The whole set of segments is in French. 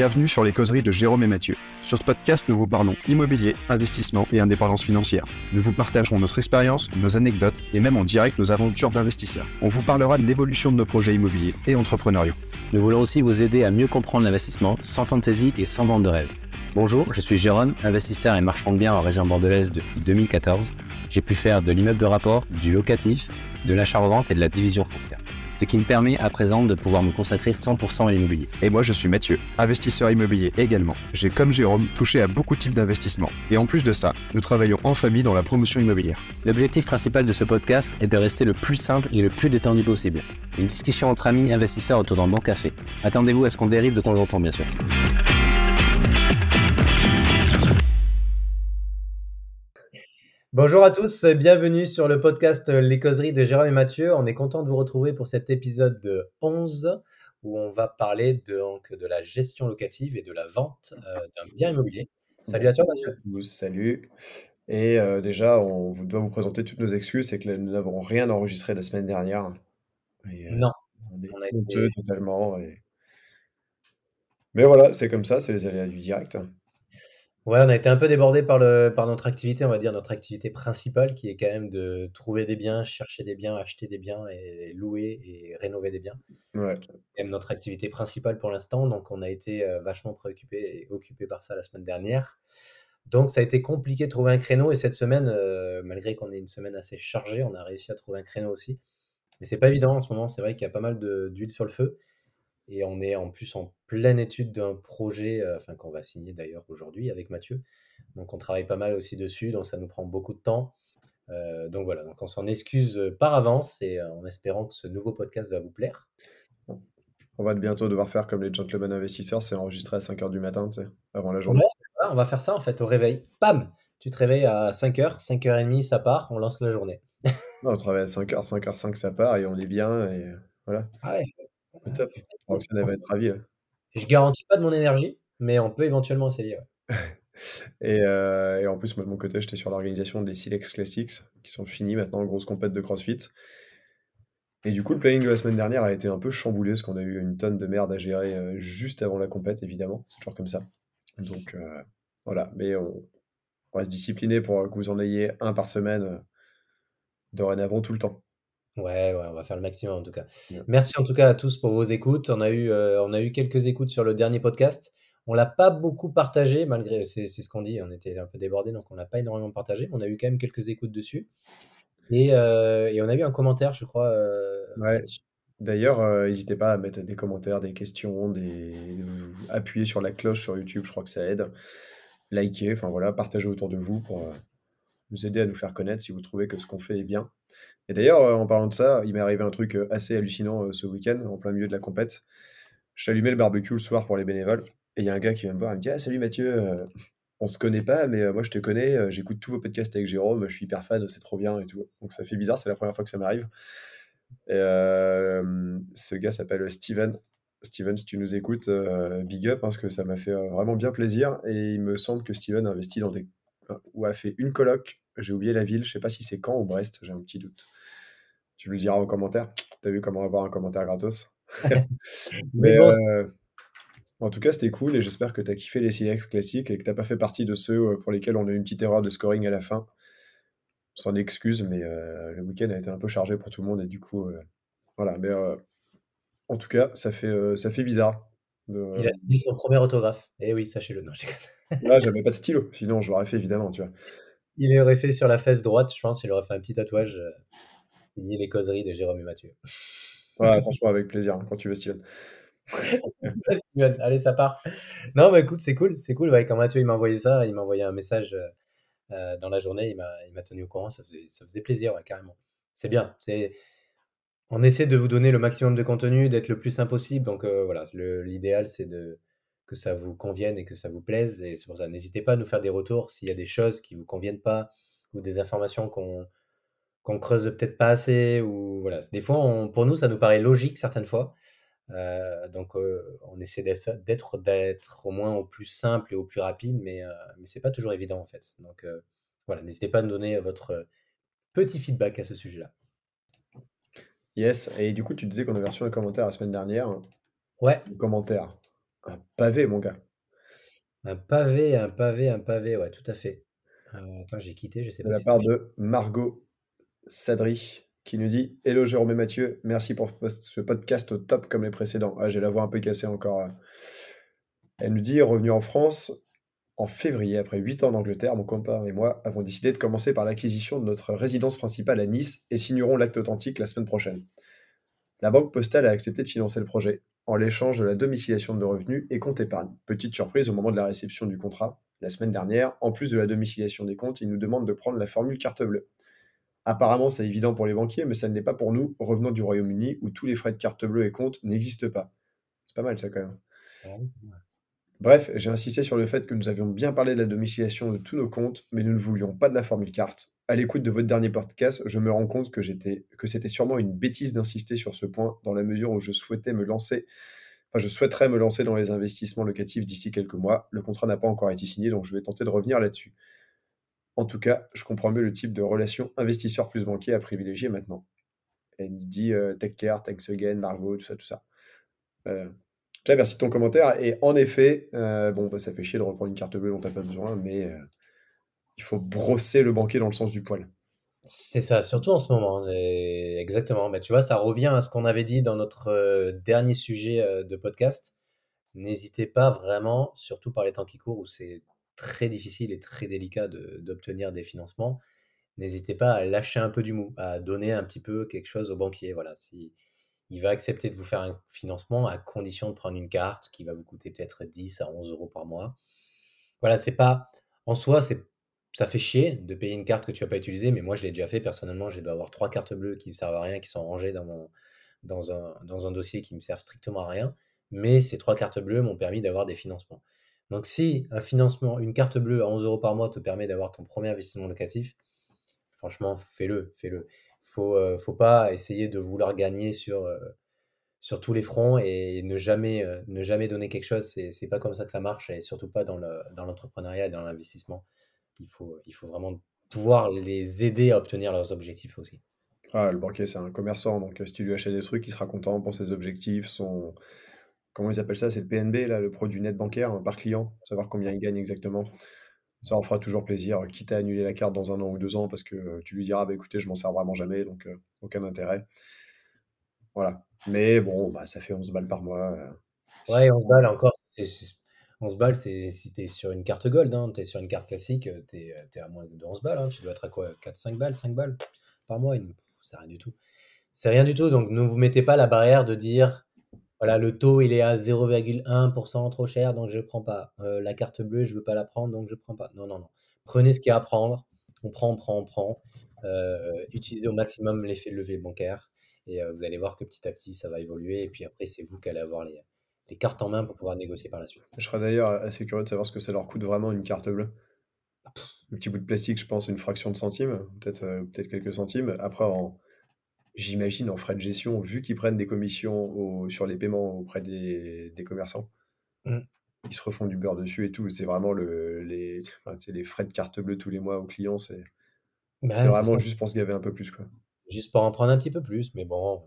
Bienvenue sur les causeries de Jérôme et Mathieu. Sur ce podcast, nous vous parlons immobilier, investissement et indépendance financière. Nous vous partagerons notre expérience, nos anecdotes et même en direct nos aventures d'investisseurs. On vous parlera de l'évolution de nos projets immobiliers et entrepreneuriaux. Nous voulons aussi vous aider à mieux comprendre l'investissement sans fantaisie et sans vente de rêve. Bonjour, je suis Jérôme, investisseur et marchand de biens en région bordelaise depuis 2014. J'ai pu faire de l'immeuble de rapport, du locatif, de l'achat-revente et de la division foncière ce qui me permet à présent de pouvoir me consacrer 100% à l'immobilier. Et moi, je suis Mathieu, investisseur immobilier également. J'ai, comme Jérôme, touché à beaucoup de types d'investissements. Et en plus de ça, nous travaillons en famille dans la promotion immobilière. L'objectif principal de ce podcast est de rester le plus simple et le plus détendu possible. Une discussion entre amis investisseurs autour d'un bon café. Attendez-vous à ce qu'on dérive de temps en temps, bien sûr. Bonjour à tous, bienvenue sur le podcast Les causeries de Jérôme et Mathieu. On est content de vous retrouver pour cet épisode 11 où on va parler de, donc, de la gestion locative et de la vente euh, d'un bien immobilier. Salut à toi Mathieu. Salut. Et euh, déjà, on doit vous présenter toutes nos excuses, c'est que nous n'avons rien enregistré la semaine dernière. Euh, non. On est on totalement. Mais voilà, c'est comme ça, c'est les aléas du direct. Ouais, on a été un peu débordé par, le, par notre activité, on va dire notre activité principale qui est quand même de trouver des biens, chercher des biens, acheter des biens et louer et rénover des biens. Ouais. C'est notre activité principale pour l'instant, donc on a été euh, vachement préoccupé et occupé par ça la semaine dernière. Donc ça a été compliqué de trouver un créneau et cette semaine, euh, malgré qu'on ait une semaine assez chargée, on a réussi à trouver un créneau aussi. Mais c'est pas évident en ce moment, c'est vrai qu'il y a pas mal d'huile sur le feu. Et on est en plus en pleine étude d'un projet, euh, enfin qu'on va signer d'ailleurs aujourd'hui avec Mathieu. Donc on travaille pas mal aussi dessus, donc ça nous prend beaucoup de temps. Euh, donc voilà, donc on s'en excuse par avance et euh, en espérant que ce nouveau podcast va vous plaire. On va bientôt devoir faire comme les gentlemen investisseurs, c'est enregistrer à 5h du matin, tu sais, avant la journée. on va faire ça en fait au réveil. Pam Tu te réveilles à 5h, 5h30 ça part, on lance la journée. on travaille à 5h, 5h05 ça part et on est bien et voilà. Ah ouais, Top. Va être ravie. Je garantis pas de mon énergie, mais on peut éventuellement essayer. Euh, et, en plus, moi de mon côté, j'étais sur l'organisation des Silex Classics qui sont finis maintenant, grosse compète de CrossFit. Et du coup, le planning de la semaine dernière a été un peu chamboulé parce qu'on a eu une tonne de merde à gérer euh, juste avant la compète, évidemment. C'est toujours comme ça. Donc euh, voilà, mais on, on, va se discipliner pour que vous en ayez un par semaine dorénavant tout le temps. Ouais, ouais, on va faire le maximum en tout cas. Merci en tout cas à tous pour vos écoutes. On a eu, euh, on a eu quelques écoutes sur le dernier podcast. On l'a pas beaucoup partagé, malgré, c'est ce qu'on dit, on était un peu débordé, donc on l'a pas énormément partagé. On a eu quand même quelques écoutes dessus. Et, euh, et on a eu un commentaire, je crois. Euh, ouais. D'ailleurs, n'hésitez pas à mettre des commentaires, des questions, des... appuyer sur la cloche sur YouTube, je crois que ça aide. Likez, enfin voilà, partagez autour de vous pour nous aider à nous faire connaître si vous trouvez que ce qu'on fait est bien. Et d'ailleurs, euh, en parlant de ça, il m'est arrivé un truc euh, assez hallucinant euh, ce week-end, en plein milieu de la compète. J'allumais le barbecue le soir pour les bénévoles, et il y a un gars qui vient me voir, il me dit Ah, salut Mathieu, on se connaît pas, mais moi je te connais, j'écoute tous vos podcasts avec Jérôme, je suis hyper fan, c'est trop bien et tout. Donc ça fait bizarre, c'est la première fois que ça m'arrive. Ce gars s'appelle Steven. Steven, si tu nous écoutes, big up, parce que ça m'a fait vraiment bien plaisir. Et il me semble que Steven a investi dans des. ou a fait une coloc j'ai oublié la ville, je sais pas si c'est Caen ou Brest, j'ai un petit doute. Tu le diras en commentaire. Tu as vu comment avoir un commentaire gratos? Mais euh, en tout cas, c'était cool et j'espère que tu as kiffé les Silex classiques et que tu pas fait partie de ceux euh, pour lesquels on a eu une petite erreur de scoring à la fin. Sans excuse, mais euh, le week-end a été un peu chargé pour tout le monde et du coup, voilà. Mais en tout cas, ça fait, ça fait bizarre. Il a signé son premier autographe. Eh oui, sachez-le. Non, Là, j'avais pas de stylo. Sinon, je l'aurais fait évidemment, tu vois. Il aurait fait sur la fesse droite, je pense, il aurait fait un petit tatouage. Euh, les causeries de Jérôme et Mathieu. Ouais, franchement, avec plaisir, hein, quand tu veux, Steven. allez, ça part. Non, mais écoute, c'est cool, c'est cool. Ouais, quand Mathieu il m'a envoyé ça, il m'a envoyé un message euh, euh, dans la journée, il m'a tenu au courant, ça faisait, ça faisait plaisir, carrément. C'est bien. C'est on essaie de vous donner le maximum de contenu, d'être le plus simple possible. Donc voilà, l'idéal c'est de que ça vous convienne et que ça vous plaise. Et c'est pour ça, n'hésitez pas à nous faire des retours s'il y a des choses qui vous conviennent pas ou des informations qu'on qu'on creuse peut-être pas assez. Ou voilà, des fois, pour nous, ça nous paraît logique certaines fois. Euh, donc, euh, on essaie d'être d'être au moins au plus simple et au plus rapide, mais euh, mais c'est pas toujours évident en fait. Donc voilà, n'hésitez pas à nous donner votre petit feedback à ce sujet-là. Yes, et du coup, tu disais qu'on avait reçu un commentaire la semaine dernière. Ouais. commentaire. Un pavé, mon gars. Un pavé, un pavé, un pavé, ouais, tout à fait. Euh, attends, j'ai quitté, je sais De pas la si part de Margot Sadri, qui nous dit Hello Jérôme et Mathieu, merci pour ce podcast au top comme les précédents. Ah, j'ai la voix un peu cassée encore. euh. Elle nous dit Revenu en France en février, après 8 ans en Angleterre, mon copain et moi avons décidé de commencer par l'acquisition de notre résidence principale à Nice et signerons l'acte authentique la semaine prochaine. La banque postale a accepté de financer le projet en l'échange de la domiciliation de nos revenus et compte épargne. Petite surprise au moment de la réception du contrat, la semaine dernière, en plus de la domiciliation des comptes, ils nous demandent de prendre la formule carte bleue. Apparemment, c'est évident pour les banquiers, mais ça ne l'est pas pour nous, revenant du Royaume-Uni, où tous les frais de carte bleue et compte n'existent pas. C'est pas mal ça quand même. Bref, j'ai insisté sur le fait que nous avions bien parlé de la domiciliation de tous nos comptes, mais nous ne voulions pas de la formule carte. À l'écoute de votre dernier podcast, je me rends compte que, j'étais, que c'était sûrement une bêtise d'insister sur ce point, dans la mesure où je souhaitais me lancer, enfin je souhaiterais me lancer dans les investissements locatifs d'ici quelques mois. Le contrat n'a pas encore été signé, donc je vais tenter de revenir là-dessus. En tout cas, je comprends mieux le type de relation investisseur plus banquier à privilégier maintenant. Elle dit euh, take care, thanks again, Margot, tout ça, tout ça. Euh, merci de ton commentaire. Et en effet, euh, bon, bah, ça fait chier de reprendre une carte bleue dont tu n'as pas besoin, mais euh, il faut brosser le banquier dans le sens du poil. C'est ça, surtout en ce moment. c'est- Exactement. Bah, tu vois, ça revient à ce qu'on avait dit dans notre euh, dernier sujet de podcast. N'hésitez pas vraiment, surtout par les temps qui courent où c'est très difficile et très délicat d'obtenir des financements. N'hésitez pas à lâcher un peu du mou, à donner un petit peu quelque chose au banquier. Voilà, si il va accepter de vous faire un financement à condition de prendre une carte qui va vous coûter peut-être 10 à 11 euros par mois. Voilà, c'est pas en soi, c'est ça fait chier de payer une carte que tu vas pas utiliser, mais moi je l'ai déjà fait personnellement. J'ai dû avoir trois cartes bleues qui ne servent à rien, qui sont rangées dans mon dans un dans un dossier qui me servent strictement à rien. Mais ces trois cartes bleues m'ont permis d'avoir des financements. Donc si un financement, une carte bleue à 11 euros par mois te permet d'avoir ton premier investissement locatif, franchement, fais-le, fais-le. Faut, euh, faut pas essayer de vouloir gagner sur, euh, sur tous les fronts et ne jamais, euh, ne jamais donner quelque chose. C'est, c'est pas comme ça que ça marche et surtout pas dans le, dans l'entrepreneuriat et dans l'investissement. Il faut, il faut vraiment pouvoir les aider à obtenir leurs objectifs aussi. Ah, le banquier, c'est un commerçant, donc euh, si tu lui achètes des trucs, il sera content pour ses objectifs, son... Comment ils appellent ça? C'est le PNB, là, le produit net bancaire, hein, par client, savoir combien il gagne exactement. Ça en fera toujours plaisir, quitte à annuler la carte dans un an ou deux ans, parce que euh, tu lui diras, bah écoutez, je m'en sers vraiment jamais, donc euh, aucun intérêt. Voilà. Mais bon, bah, ça fait 11 balles par mois. euh, Ouais, 11 balles encore. c'est- c'est- 11 balles, c'est, si tu es sur une carte gold, hein, tu es sur une carte classique, tu es, à moins de 11 balles. hein, tu dois être à quoi 4-5 balles, 5 balles par mois. C'est rien du tout. C'est rien du tout. Donc ne vous mettez pas la barrière de dire voilà, le taux il est à 0,1% trop cher, donc je ne prends pas. Euh, la carte bleue, je ne veux pas la prendre, donc je ne prends pas. Non, non, non. Prenez ce qu'il y a à prendre. On prend, on prend, on prend. Euh, utilisez au maximum l'effet levier bancaire. Et euh, vous allez voir que petit à petit, ça va évoluer. Et puis après, c'est vous qui allez avoir les, les cartes en main pour pouvoir négocier par la suite. Je serais d'ailleurs assez curieux de savoir ce que ça leur coûte vraiment une carte bleue. Le petit bout de plastique, je pense, une fraction de centime, peut-être peut-être quelques centimes. Après, en... j'imagine en frais de gestion, vu qu'ils prennent des commissions au- sur les paiements auprès des, des commerçants, Mm. ils se refont du beurre dessus et tout. C'est vraiment le, les, enfin, frais de carte bleue tous les mois aux clients. C'est Bah, vraiment juste pour se gaver un peu plus. Quoi. Juste pour en prendre un petit peu plus. Mais bon,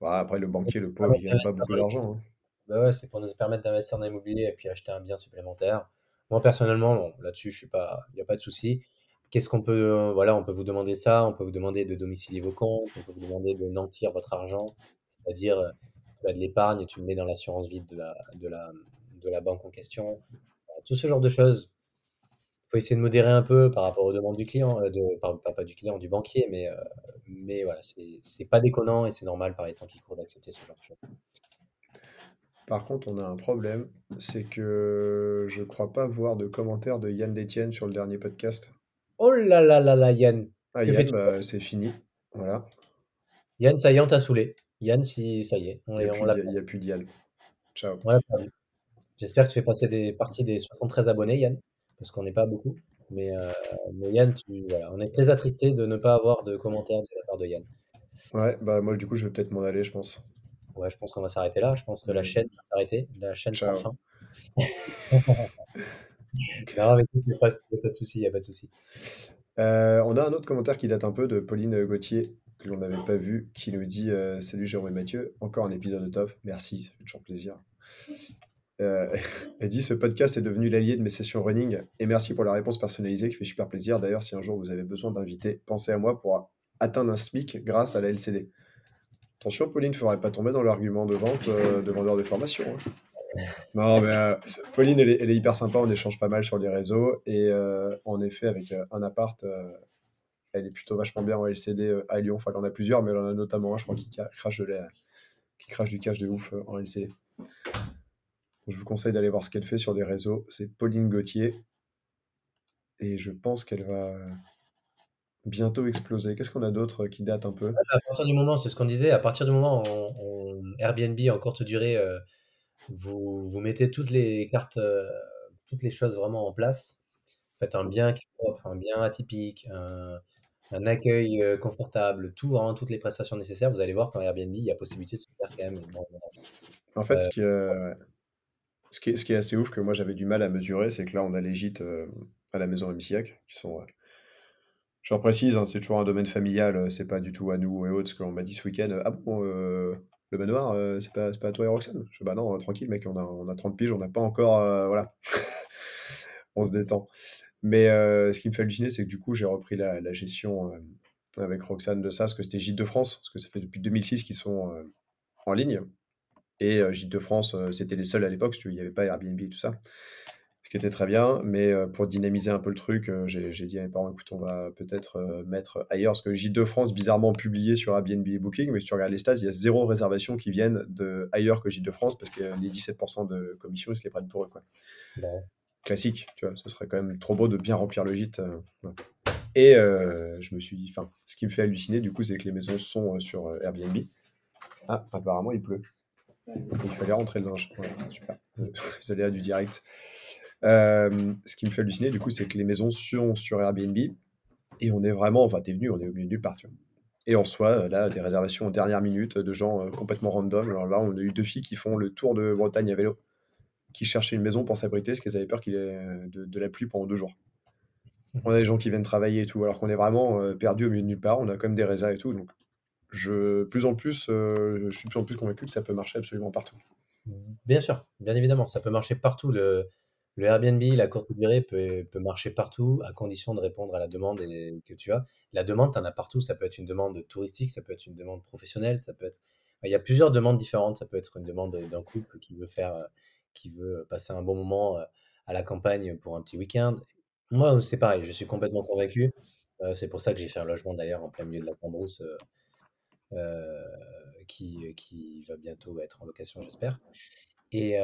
Bon, après, le banquier, le pauvre, il gagne pas beaucoup d'argent. hein. Bah ouais, c'est pour nous permettre d'investir dans l'immobilier et puis acheter un bien supplémentaire. Moi, personnellement, là-dessus, il n'y a pas de souci. Qu'est-ce qu'on peut, euh, voilà, on peut vous demander ça, on peut vous demander de domicilier vos comptes, on peut vous demander de nantir votre argent, c'est-à-dire, euh, tu as de l'épargne tu le mets dans l'assurance vie de la, banque en question. Euh, Tout ce genre de choses. Il faut essayer de modérer un peu par rapport aux demandes du client, euh, pas, du client, du banquier, mais, euh, mais voilà, c'est pas déconnant et c'est normal par les temps qui courent d'accepter ce genre de choses. Par contre, on a un problème, c'est que je crois pas voir de commentaires de Yann Détienne sur le dernier podcast. Oh là là là là, Yann! Ah, Yann, bah, c'est fini. Voilà. Yann, ça y est, on t'a saoulé. Yann, si ça y est, on Il n'y est- a, on plus l'a il y a plus d'Yann. Ciao. on l'a perdu. J'espère que tu fais passer des parties des 73 abonnés, Yann, parce qu'on n'est pas beaucoup. Mais, euh, mais Yann, tu, voilà, on est très attristé de ne pas avoir de commentaires de la part de Yann. Ouais, bah moi, du coup, je vais peut-être m'en aller, je pense. Ouais, je pense qu'on va s'arrêter là. Je pense que la chaîne va s'arrêter. La chaîne prend Ciao. fin. Il n'y a pas, de souci, il a pas de souci. Euh, on a un autre commentaire qui date un peu de Pauline Gauthier, que l'on n'avait pas vu, qui nous dit euh, Salut Jérôme et Mathieu, encore un épisode de top. Merci, ça fait toujours plaisir. Euh, elle dit ce podcast est devenu l'allié de mes sessions running et merci pour la réponse personnalisée qui fait super plaisir. D'ailleurs, si un jour vous avez besoin d'invités, pensez à moi pour atteindre un SMIC grâce à la LCD. Attention, Pauline, il ne faudrait pas tomber dans l'argument de vente de vendeur de formation. hein. Non, mais euh, Pauline, elle est, hyper sympa, on échange pas mal sur les réseaux et euh, en effet, avec euh, un appart, elle est plutôt vachement bien en LCD à Lyon. Enfin, elle en a plusieurs, mais elle en a notamment un, je crois, qui crache, de la- qui crache du cash de ouf en LCD. Je vous conseille d'aller voir ce qu'elle fait sur les réseaux. C'est Pauline Gauthier. Et je pense qu'elle va bientôt exploser. Qu'est-ce qu'on a d'autre qui date un peu? À partir du moment, c'est ce qu'on disait, à partir du moment où Airbnb en courte durée, vous, vous mettez toutes les cartes, euh, toutes les choses vraiment en place. Faites un bien qui est propre, un bien atypique, un, un accueil euh, confortable, tout, vraiment toutes les prestations nécessaires. Vous allez voir qu'en Airbnb, il y a possibilité de se faire quand même. En fait, Euh, ce qui, est, ce, qui est, ce qui est assez ouf que moi j'avais du mal à mesurer, c'est que là, on a les gîtes euh, à la maison MCIAC qui sont. euh, je reprécise, hein, c'est toujours un domaine familial, euh, c'est pas du tout à nous et autres, ce qu'on m'a dit ce week-end. euh, Ah bon, euh, le manoir, euh, c'est pas, pas à toi et Roxane Je fais, bah non, euh, tranquille, mec, on a, on a 30 piges, on n'a pas encore. euh, voilà. on se détend. Mais ce qui me fait halluciner, c'est que du coup, j'ai repris la, la gestion avec Roxane de ça, parce que c'était Gîte de France, parce que ça fait depuis 2006 qu'ils sont en ligne. Et Gîte de France, c'était les seuls à l'époque, qu'il n'y avait pas Airbnb et tout ça. Ce qui était très bien, mais euh, pour dynamiser un peu le truc, euh, j'ai dit à mes parents, écoute, on va peut-être euh, mettre ailleurs, parce que Gîte de France, bizarrement publié sur Airbnb et Booking, mais si tu regardes les stats, il y a zéro réservation qui viennent de ailleurs que Gîte de France, parce que les 17% de commission, ils se les prennent pour eux. Quoi. Bon. Classique, tu vois, ce serait quand même trop beau de bien remplir le gîte. euh, ouais. Et euh, je me suis dit, enfin, ce qui me fait halluciner, du coup, c'est que les maisons sont euh, sur euh, Airbnb. Ah, apparemment, il pleut. Il fallait rentrer le linge. Ouais, super. Aléas du direct. Euh, ce qui me fait halluciner, du coup, c'est que les maisons sont sur Airbnb et on est vraiment, enfin, t'es venu, on est au milieu de nulle part. Et en soi, euh, là, des réservations en dernière minute de gens euh, complètement random. Alors là, on a eu deux filles qui font le tour de Bretagne à vélo, qui cherchaient une maison pour s'abriter parce qu'elles avaient peur qu'il ait de, la pluie pendant deux jours. On a des gens qui viennent travailler et tout, alors qu'on est vraiment perdu au milieu de nulle part. On a même des réserves et tout. Donc, je, plus en plus, je suis plus en plus convaincu que ça peut marcher absolument partout. Bien sûr, bien évidemment, ça peut marcher partout. Le Airbnb, la courte durée peut, peut marcher partout à condition de répondre à la demande que tu as. La demande, tu en as partout. Ça peut être une demande touristique, ça peut être une demande professionnelle, ça peut être. Il y a plusieurs demandes différentes. Ça peut être une demande d'un couple qui veut faire, euh, qui veut passer un bon moment euh, à la campagne pour un petit week-end. Moi, c'est pareil, je suis complètement convaincu. Euh, c'est pour ça que j'ai fait un logement d'ailleurs en plein milieu de la Cambrousse euh, qui, qui va bientôt être en location, j'espère. Et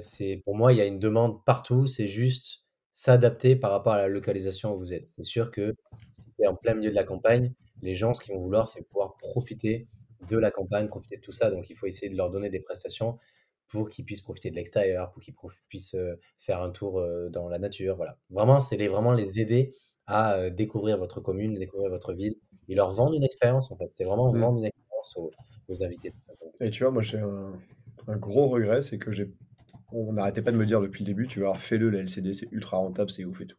c'est pour moi, il y a une demande partout, c'est juste s'adapter par rapport à la localisation où vous êtes. C'est sûr que si tu es en plein milieu de la campagne, les gens, ce qu'ils vont vouloir, c'est pouvoir profiter de la campagne, profiter de tout ça. Donc, il faut essayer de leur donner des prestations pour qu'ils puissent profiter de l'extérieur, pour qu'ils prof- puissent faire un tour dans la nature. Voilà. Vraiment, c'est les, vraiment les aider à découvrir votre commune, découvrir votre ville et leur vendre une expérience, en fait. C'est vraiment Mm. vendre une expérience aux, aux invités. tout simplement. Et tu vois, moi, j'ai un, un gros regret, c'est que j'ai. On n'arrêtait pas de me dire depuis le début, tu vas voir, fais-le, la LCD, c'est ultra rentable, c'est ouf et tout.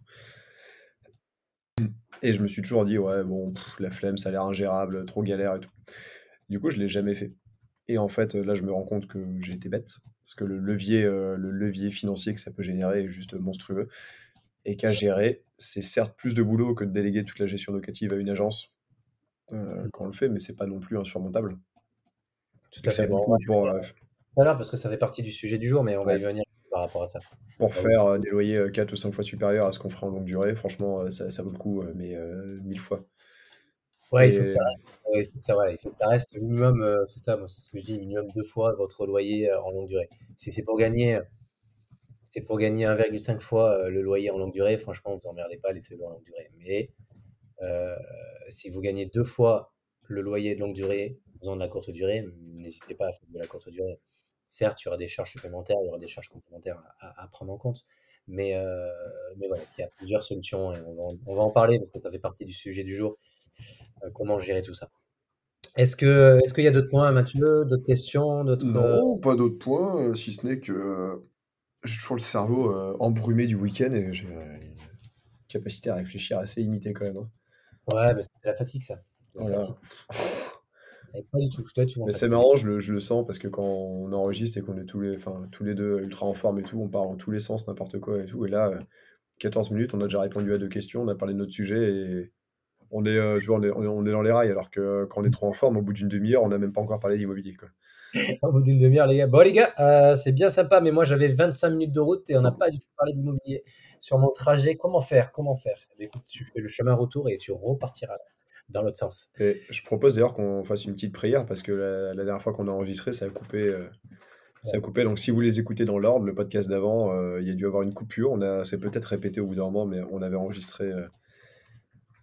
Et je me suis toujours dit, ouais, bon, pff, la flemme, ça a l'air ingérable, trop galère et tout. Du coup, je l'ai jamais fait. Et en fait, là, je me rends compte que j'ai été bête, parce que le levier, euh, le levier financier que ça peut générer est juste monstrueux. Et qu'à gérer, c'est certes plus de boulot que de déléguer toute la gestion locative à une agence euh, quand on le fait, mais c'est pas non plus insurmontable. Tout à fait. Bon, pour, euh, Voilà, parce que ça fait partie du sujet du jour, mais on va y venir par rapport à ça. pour faire euh, des loyers 4 ou 5 fois supérieurs à ce qu'on ferait en longue durée. Franchement, euh, ça, ça vaut le coup, euh, mais euh, mille fois. Ouais, il faut que ça reste, il faut que ça, ouais, il faut que ça reste minimum, euh, c'est ça, moi, c'est ce que je dis, minimum deux fois votre loyer euh, en longue durée. Si c'est pour gagner, c'est pour gagner 1,5 fois euh, le loyer en longue durée, franchement, vous emmerdez pas, laissez-le en longue durée. Mais euh, si vous gagnez deux fois le loyer de longue durée en faisant de la courte durée, n'hésitez pas à faire de la courte durée. Certes, il y aura des charges supplémentaires, il y aura des charges complémentaires à, prendre en compte. Mais, euh, mais voilà, il y a plusieurs solutions et on va, en- on va en parler parce que ça fait partie du sujet du jour, euh, comment gérer tout ça. Est-ce que, est-ce qu'il y a d'autres points, Mathieu, d'autres questions, euh, non, pas d'autres points, si ce n'est que j'ai toujours le cerveau embrumé du week-end et j'ai une capacité à réfléchir assez limitée quand même. hein. Ouais, mais c'est la fatigue, ça. La Voilà. fatigue. Pas du tout. Je dois être souvent Mais c'est marrant, je le, je le sens parce que quand on enregistre et qu'on est tous les, enfin, tous les deux ultra en forme et tout, on parle en tous les sens, n'importe quoi et tout. Et là, euh, 14 minutes, on a déjà répondu à deux questions, on a parlé de notre sujet et on est, euh, vois, on est, on est- dans les rails. Alors que euh, quand on est trop en forme, au bout d'une demi-heure, on n'a même pas encore parlé d'immobilier. quoi. Au bout d'une demi-heure, les gars. Bon, les gars, euh, c'est bien sympa, mais moi, j'avais 25 minutes de route et on n'a pas du tout parlé d'immobilier sur mon trajet. Comment faire? Comment faire? Eh Écoute, tu fais le chemin retour et tu repartiras dans l'autre sens. Et je propose d'ailleurs qu'on fasse une petite prière parce que la, la dernière fois qu'on a enregistré, ça a coupé. euh, ça a coupé. Donc si vous les écoutez dans l'ordre, le podcast d'avant, euh, il y a dû avoir une coupure. On a, c'est peut-être répété au bout d'un moment, mais on avait enregistré. euh,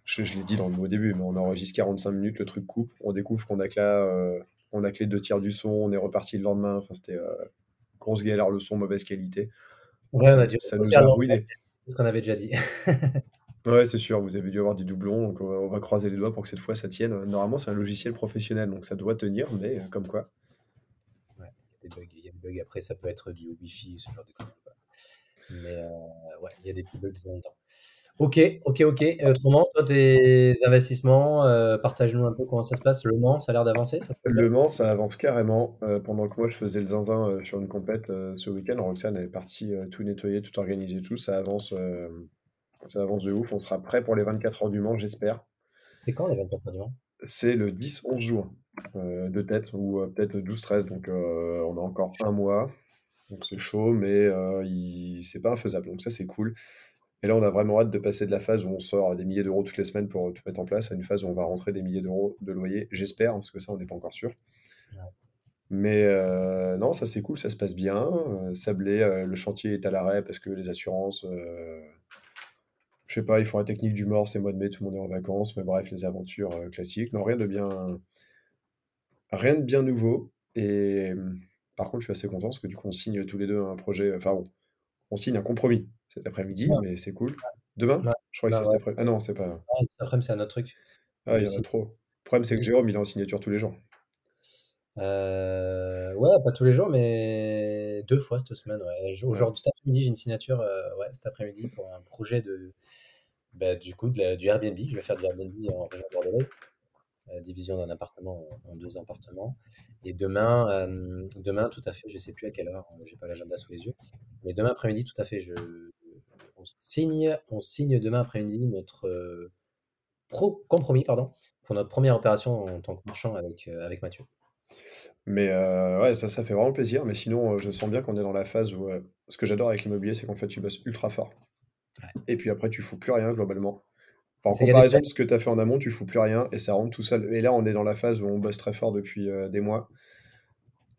je je l'ai dit dans le mot début, mais on enregistre 45 minutes, le truc coupe. On découvre qu'on a que là, euh, on a que les deux tiers du son. On est reparti le lendemain. Enfin, c'était euh, grosse galère, le son, mauvaise qualité. Ouais, on a Ça, dû ça refaire nous a ruiné. C'est ce qu'on avait déjà dit. Ouais, c'est sûr, vous avez dû avoir des doublons, donc on va, on va croiser les doigts pour que cette fois ça tienne. Normalement, c'est un logiciel professionnel, donc ça doit tenir, mais euh, comme quoi. Ouais, il y a des bugs, il y a des bugs. Après, ça peut être du Wi-Fi, ce genre de conneries. quoi. Mais euh, ouais, il y a des petits bugs de temps en temps. Ok, ok, ok. Et autrement, toi, tes investissements, euh, partage-nous un peu comment ça se passe. Le Mans, ça a l'air d'avancer, ça Le Mans, ça avance carrément. euh, pendant que moi, je faisais le zinzin euh, sur une compète euh, ce week-end, Roxane est partie euh, tout nettoyer, tout organiser, tout. Ça avance, euh, ça avance de ouf. On sera prêt pour les 24 heures du Mans, j'espère. C'est quand les 24 heures du Mans? C'est le 10-11 juin euh, de tête, ou euh, peut-être le 12-13, donc euh, on a encore un mois. Donc c'est chaud, mais il... c'est pas infaisable, donc ça c'est cool. Et là, on a vraiment hâte de passer de la phase où on sort des milliers d'euros toutes les semaines pour tout mettre en place à une phase où on va rentrer des milliers d'euros de loyer, j'espère, parce que ça, on n'est pas encore sûr. Ouais. Mais euh, non, ça c'est cool, ça se passe bien. Euh, Sablé, euh, le chantier est à l'arrêt parce que les assurances, je sais pas, ils font la technique du mort, c'est mois de mai, tout le monde est en vacances, mais bref, les aventures euh, classiques. Non, rien de bien, rien de bien nouveau. Et euh, par contre, je suis assez content parce que du coup, on signe tous les deux un projet, enfin bon, on signe un compromis cet après-midi, Ouais. mais c'est cool. Demain? Ouais. Je crois que Bah c'est cet après. Ah non, c'est pas. Ah, cet après-midi, c'est un autre truc. Ah, il y en a trop. Le problème, c'est que Jérôme, il est en signature tous les jours. Euh, ouais, pas tous les jours, mais deux fois cette semaine. Ouais. Aujourd'hui, cet après-midi, j'ai une signature euh, ouais, cet après-midi pour un projet de, bah, du coup, de la- du Airbnb. Je vais faire du Airbnb en région bordelaise, euh, division d'un appartement en, en deux appartements. Et demain, euh, demain, tout à fait, je sais plus à quelle heure, euh, j'ai pas l'agenda sous les yeux, mais demain après-midi, tout à fait, je, on signe, on signe demain après-midi notre euh, pro compromis, pardon, pour notre première opération en tant que marchand avec, euh, avec Mathieu. Mais euh, ouais, ça, ça fait vraiment plaisir. Mais sinon, euh, je sens bien qu'on est dans la phase où. euh, ce que j'adore avec l'immobilier, c'est qu'en fait, tu bosses ultra fort. Ouais. Et puis après, tu fous plus rien globalement. Enfin, en a comparaison de ce que tu as fait en amont, tu fous plus rien et ça rentre tout seul. Et là, on est dans la phase où on bosse très fort depuis des mois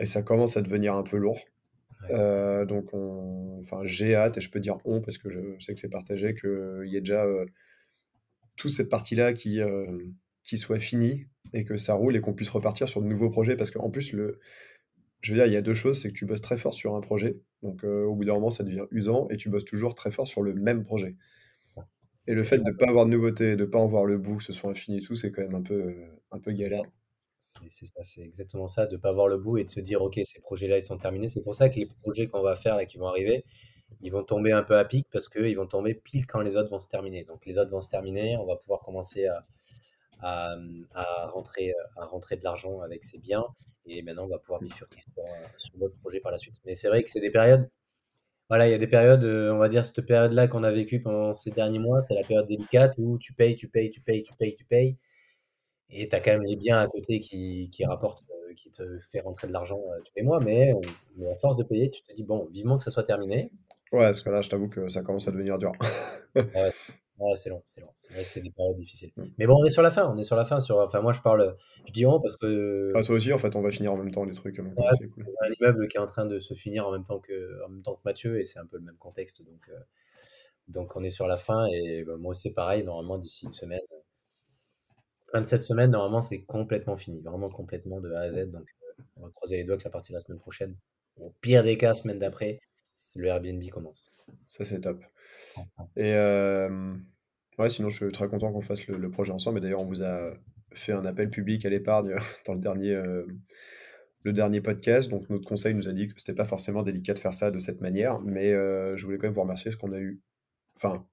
et ça commence à devenir un peu lourd. Ouais. Donc, on... enfin, j'ai hâte, et je peux dire on parce que je sais que c'est partagé, qu'il y ait déjà toute cette partie-là qui, qui soit finie et que ça roule et qu'on puisse repartir sur de nouveaux projets. Parce qu'en plus, le... je veux dire, il y a deux choses c'est que tu bosses très fort sur un projet, donc euh, au bout d'un moment, ça devient usant, et tu bosses toujours très fort sur le même projet. Et le fait de ne pas avoir de nouveautés, de ne pas en voir le bout, que ce soit infini et tout, c'est quand même un peu, euh, un peu galère. C'est c'est ça, c'est exactement ça, de ne pas voir le bout et de se dire, OK, ces projets-là, ils sont terminés. C'est pour ça que les projets qu'on va faire là, qui vont arriver, ils vont tomber un peu à pic parce qu'ils vont tomber pile quand les autres vont se terminer. Donc les autres vont se terminer, on va pouvoir commencer à, à, à rentrer, à rentrer de l'argent avec ces biens et maintenant on va pouvoir bifurquer sur, euh, sur d'autres projets par la suite. Mais c'est vrai que c'est des périodes, voilà, il y a des périodes, euh, on va dire cette période-là qu'on a vécue pendant ces derniers mois, c'est la période délicate où tu payes, tu payes, tu payes, tu payes, tu payes. Et tu as quand même les biens à côté qui, qui rapportent, euh, qui te fait rentrer de l'argent euh, tous les mois, mais, euh, mais à force de payer, tu te dis, bon, vivement que ça soit terminé. Ouais, parce que là, je t'avoue que ça commence à devenir dur. Ouais, ouais, c'est long, c'est long. C'est vrai que c'est des périodes difficiles. Mm. Mais bon, on est sur la fin, on est sur la fin. Sur, enfin, moi, je parle, je dis on parce que Ah, toi aussi, en fait, on va finir en même temps les trucs. donc, Ouais, c'est cool. un immeuble qui est en train de se finir en même temps que, en même temps que Mathieu, et c'est un peu le même contexte. Donc, euh, donc on est sur la fin, et bah, moi, c'est pareil, normalement, d'ici une semaine. Fin de cette semaine, normalement, c'est complètement fini, vraiment complètement de A à Z. Donc, euh, on va croiser les doigts que la partie de la semaine prochaine, au pire des cas, semaine d'après, le Airbnb commence. Ça, c'est top. Et euh, ouais, sinon, je suis très content qu'on fasse le, projet ensemble. Et d'ailleurs, on vous a fait un appel public à l'épargne dans le dernier, euh, le dernier podcast. Donc, notre conseil nous a dit que c'était pas forcément délicat de faire ça de cette manière. Mais euh, je voulais quand même vous remercier parce qu'on a eu. Enfin,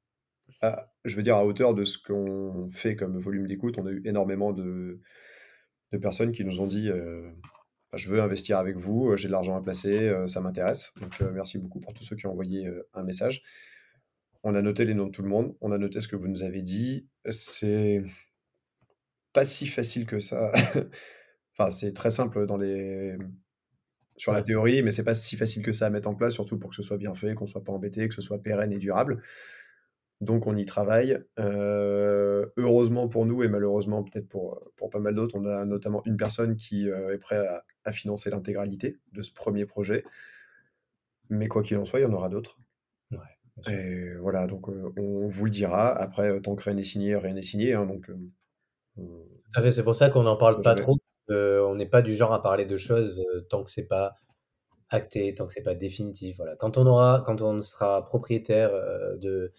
à- je veux dire, à hauteur de ce qu'on fait comme volume d'écoute, on a eu énormément de, de personnes qui nous ont dit bah, je veux investir avec vous, j'ai de l'argent à placer, ça m'intéresse. Donc merci beaucoup pour tous ceux qui ont envoyé un message. On a noté les noms de tout le monde, on a noté ce que vous nous avez dit. C'est pas si facile que ça. enfin, c'est très simple dans les sur la théorie, mais c'est pas si facile que ça à mettre en place, surtout pour que ce soit bien fait, qu'on soit pas embêté, que ce soit pérenne et durable. Donc on y travaille. Euh, heureusement pour nous et malheureusement peut-être pour, pour pas mal d'autres, on a notamment une personne qui euh, est prête à, financer l'intégralité de ce premier projet. Mais quoi qu'il en soit, il y en aura d'autres. Et voilà, donc euh, on vous le dira. Après, tant que rien n'est signé, rien n'est signé. Hein, donc, c'est pour ça qu'on n'en parle pas trop. on n'est pas du genre à parler de choses tant que c'est pas acté, tant que c'est pas définitif. Voilà. Quand on aura, quand on sera propriétaire de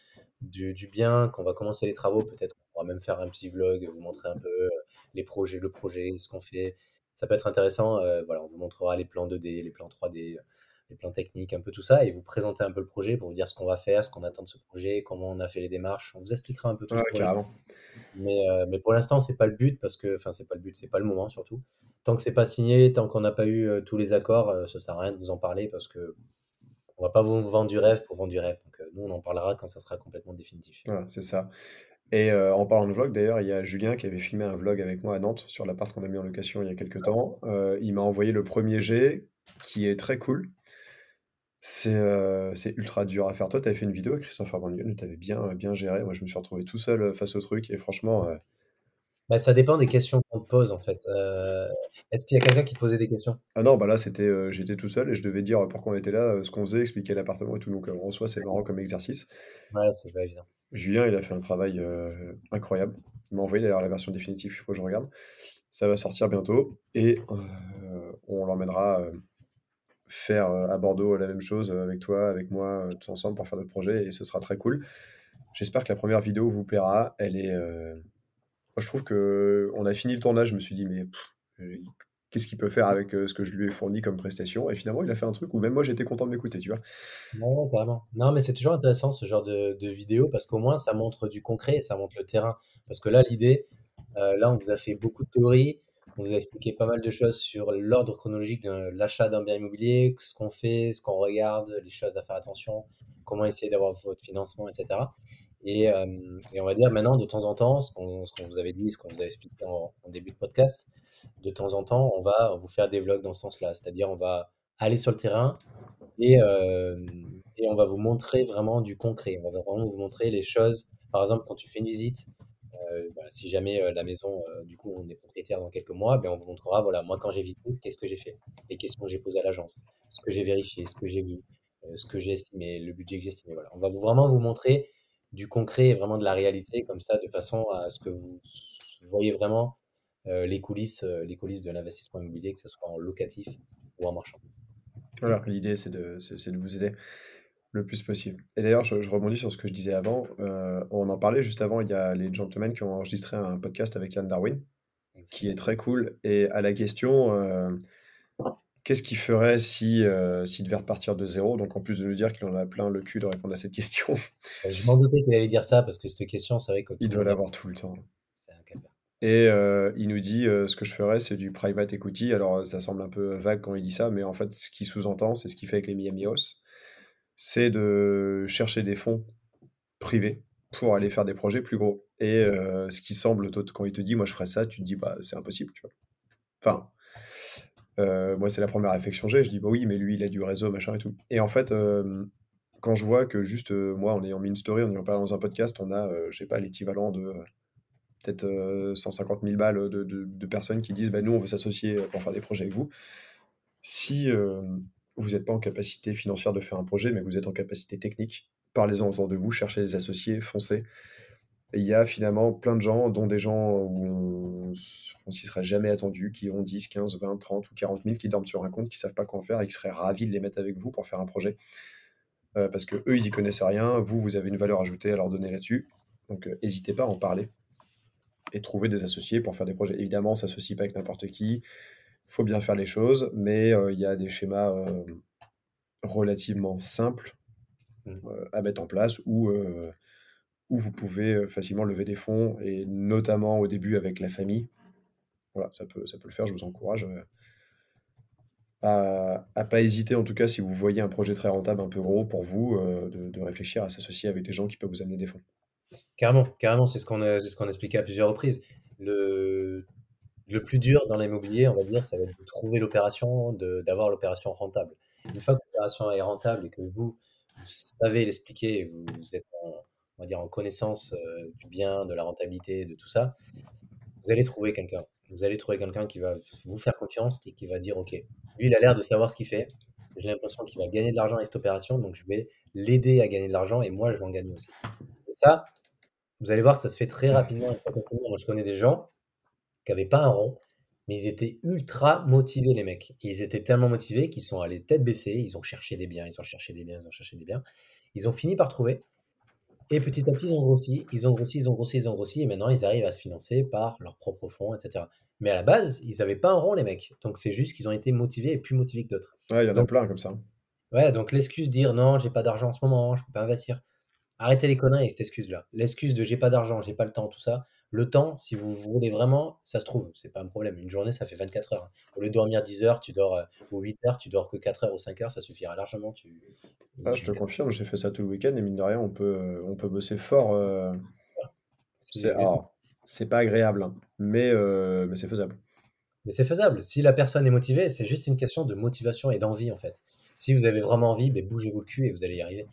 du, bien, qu'on va commencer les travaux, peut-être on pourra même faire un petit vlog, vous montrer un peu euh, les projets, le projet, ce qu'on fait. Ça peut être intéressant. Euh, voilà, on vous montrera les plans 2D, les plans 3D, les plans techniques, un peu tout ça, et vous présenter un peu le projet pour vous dire ce qu'on va faire, ce qu'on attend de ce projet, comment on a fait les démarches. On vous expliquera un peu tout. Mais, euh, mais pour l'instant, c'est pas le but parce que, enfin, c'est pas le but, c'est pas le moment surtout. Tant que c'est pas signé, tant qu'on n'a pas eu tous les accords, ça sert à rien de vous en parler parce que on va pas vous vendre du rêve pour vendre du rêve. Donc, euh, nous, on en parlera quand ça sera complètement définitif. Voilà, c'est ça. Et euh, en parlant de vlog, d'ailleurs, il y a Julien qui avait filmé un vlog avec moi à Nantes sur l'appart qu'on a mis en location il y a quelques temps. Euh, il m'a envoyé le premier G qui est très cool. C'est ultra dur à faire. Toi, tu avais fait une vidéo avec Christopher Van tu avais bien, bien géré. Moi, je me suis retrouvé tout seul face au truc et franchement, bah, ça dépend des questions qu'on te pose, en fait. Euh, est-ce qu'il y a quelqu'un qui te posait des questions? Ah non, bah là, c'était, j'étais tout seul et je devais dire pourquoi on était là, ce qu'on faisait, expliquer l'appartement et tout. Donc, en soi, c'est marrant comme exercice. Ouais, c'est pas évident. Julien, il a fait un travail incroyable. Il m'a envoyé d'ailleurs la version définitive, il faut que je regarde. Ça va sortir bientôt et on l'emmènera faire à Bordeaux la même chose avec toi, avec moi, tous ensemble pour faire notre projet et ce sera très cool. J'espère que la première vidéo vous plaira. Elle est, moi, je trouve que on a fini le tournage, je me suis dit, mais euh, qu'est-ce qu'il peut faire avec euh, ce que je lui ai fourni comme prestation? Et finalement, il a fait un truc où même moi, j'étais content de m'écouter, tu vois. Non, carrément. Non, mais c'est toujours intéressant ce genre de, de vidéo parce qu'au moins, ça montre du concret et ça montre le terrain. Parce que là, l'idée, euh, là, on vous a fait beaucoup de théories, on vous a expliqué pas mal de choses sur l'ordre chronologique de l'achat d'un bien immobilier, ce qu'on fait, ce qu'on regarde, les choses à faire attention, comment essayer d'avoir votre financement, etc. Euh, et, on va dire maintenant, de temps en temps, ce qu'on vous avait dit, ce qu'on vous a expliqué en, début de podcast, de temps en temps, on va vous faire des vlogs dans ce sens-là. C'est-à-dire, on va aller sur le terrain et, euh, et, on va vous montrer vraiment du concret. On va vraiment vous montrer les choses. Par exemple, quand tu fais une visite, bah, si jamais la maison, du coup, on est propriétaire dans quelques mois, ben, on vous montrera, voilà, moi, quand j'ai visité, qu'est-ce que j'ai fait Les questions que j'ai posées à l'agence, ce que j'ai vérifié, ce que j'ai vu, ce que j'ai estimé, le budget que j'ai estimé. Voilà. On va vraiment vous montrer du concret et vraiment de la réalité comme ça, de façon à ce que vous voyez vraiment euh, les coulisses, euh, les coulisses de l'investissement immobilier, que ce soit en locatif ou en marchand. Voilà, l'idée c'est de vous aider le plus possible. Et d'ailleurs, je, rebondis sur ce que je disais avant. Euh, on en parlait juste avant, il y a les gentlemen qui ont enregistré un podcast avec Yann Darwin, qui est très cool. Et à la question, Qu'est-ce qu'il ferait si, euh, s'il devait repartir de zéro? Donc, en plus de nous dire qu'il en a plein le cul de répondre à cette question. Je m'en doutais qu'il allait dire ça parce que cette question, c'est vrai que. Il doit l'avoir tout le temps. Et euh, il nous dit euh, ce que je ferais, c'est du private equity. Alors, ça semble un peu vague quand il dit ça, mais en fait, ce qu'il sous-entend, c'est ce qu'il fait avec les Miami House c'est de chercher des fonds privés pour aller faire des projets plus gros. Et ce qui semble, quand il te dit, moi je ferais ça, tu te dis, bah, c'est impossible, tu vois. Enfin, euh, moi, c'est la première réflexion que j'ai. Je dis, bah oui, mais lui, il a du réseau, machin et tout. Et en fait, quand je vois que juste, moi, en ayant mis une story, en ayant parlé dans un podcast, on a, je sais pas, l'équivalent de peut-être 150 000 balles de, personnes qui disent, bah nous, on veut s'associer pour faire des projets avec vous. Si vous n'êtes pas en capacité financière de faire un projet, mais vous êtes en capacité technique, parlez-en autour de vous, cherchez des associés, foncez il y a finalement plein de gens, dont des gens où on, s'y serait jamais attendu, qui ont 10, 15, 20, 30 ou 40 000, qui dorment sur un compte, qui savent pas quoi en faire et qui seraient ravis de les mettre avec vous pour faire un projet. Euh, parce que eux, ils y connaissent rien, vous, vous avez une valeur ajoutée à leur donner là-dessus. Donc, euh, n'hésitez pas à en parler et trouver des associés pour faire des projets. Évidemment, on s'associe pas avec n'importe qui. Il faut bien faire les choses, mais euh, il y a des schémas relativement simples mmh. à mettre en place où où vous pouvez facilement lever des fonds, et notamment au début avec la famille. voilà, ça peut, ça peut le faire. Je vous encourage à, à pas hésiter, en tout cas, si vous voyez un projet très rentable, un peu gros pour vous, de, de réfléchir à s'associer avec des gens qui peuvent vous amener des fonds. Carrément, carrément, c'est ce qu'on ce qu'on a expliqué à plusieurs reprises. Le, le plus dur dans l'immobilier, on va dire, ça va être de trouver l'opération, d'avoir l'opération rentable. Une fois que l'opération est rentable et que vous, savez l'expliquer et vous, êtes en, on va dire, en connaissance euh, du bien, de la rentabilité, de tout ça, vous allez trouver quelqu'un. Vous allez trouver quelqu'un qui va vous faire confiance et qui va dire, OK, lui, il a l'air de savoir ce qu'il fait. J'ai l'impression qu'il va gagner de l'argent avec cette opération, donc je vais l'aider à gagner de l'argent et moi, je vais en gagner aussi. Et ça, vous allez voir, ça se fait très rapidement. Moi, je connais des gens qui n'avaient pas un rond, mais ils étaient ultra motivés, les mecs. Et ils étaient tellement motivés qu'ils sont allés tête baissée, ils ont cherché des biens, ils ont cherché des biens, ils ont cherché des biens. Ils ont fini par trouver. Et petit à petit, ils ont grossi, ils ont grossi, ils ont grossi, ils ont grossi. Et maintenant, ils arrivent à se financer par leurs propres fonds, etc. Mais à la base, ils n'avaient pas un rond, les mecs. Donc, c'est juste qu'ils ont été motivés et plus motivés que d'autres. Ouais, il y en a Donc, plein comme ça. ouais, donc l'excuse dire non, j'ai pas d'argent en ce moment, je peux pas investir. Arrêtez les conneries avec cette excuse-là. L'excuse de j'ai pas d'argent, j'ai pas le temps, tout ça. Le temps, si vous voulez vraiment, ça se trouve, c'est pas un problème. Une journée, ça fait 24 heures. Au lieu de dormir 10 heures, tu dors, euh, ou 8 heures, tu dors que 4 heures ou 5 heures, ça suffira largement. Tu, Ah, je te confirme, j'ai fait ça tout le week-end et mine de rien, on peut, euh, on peut bosser fort. euh, c'est c'est pas agréable, hein, mais, euh, mais c'est faisable. Mais c'est faisable. Si la personne est motivée, c'est juste une question de motivation et d'envie, en fait. Si vous avez vraiment envie, ben, bougez-vous le cul et vous allez y arriver.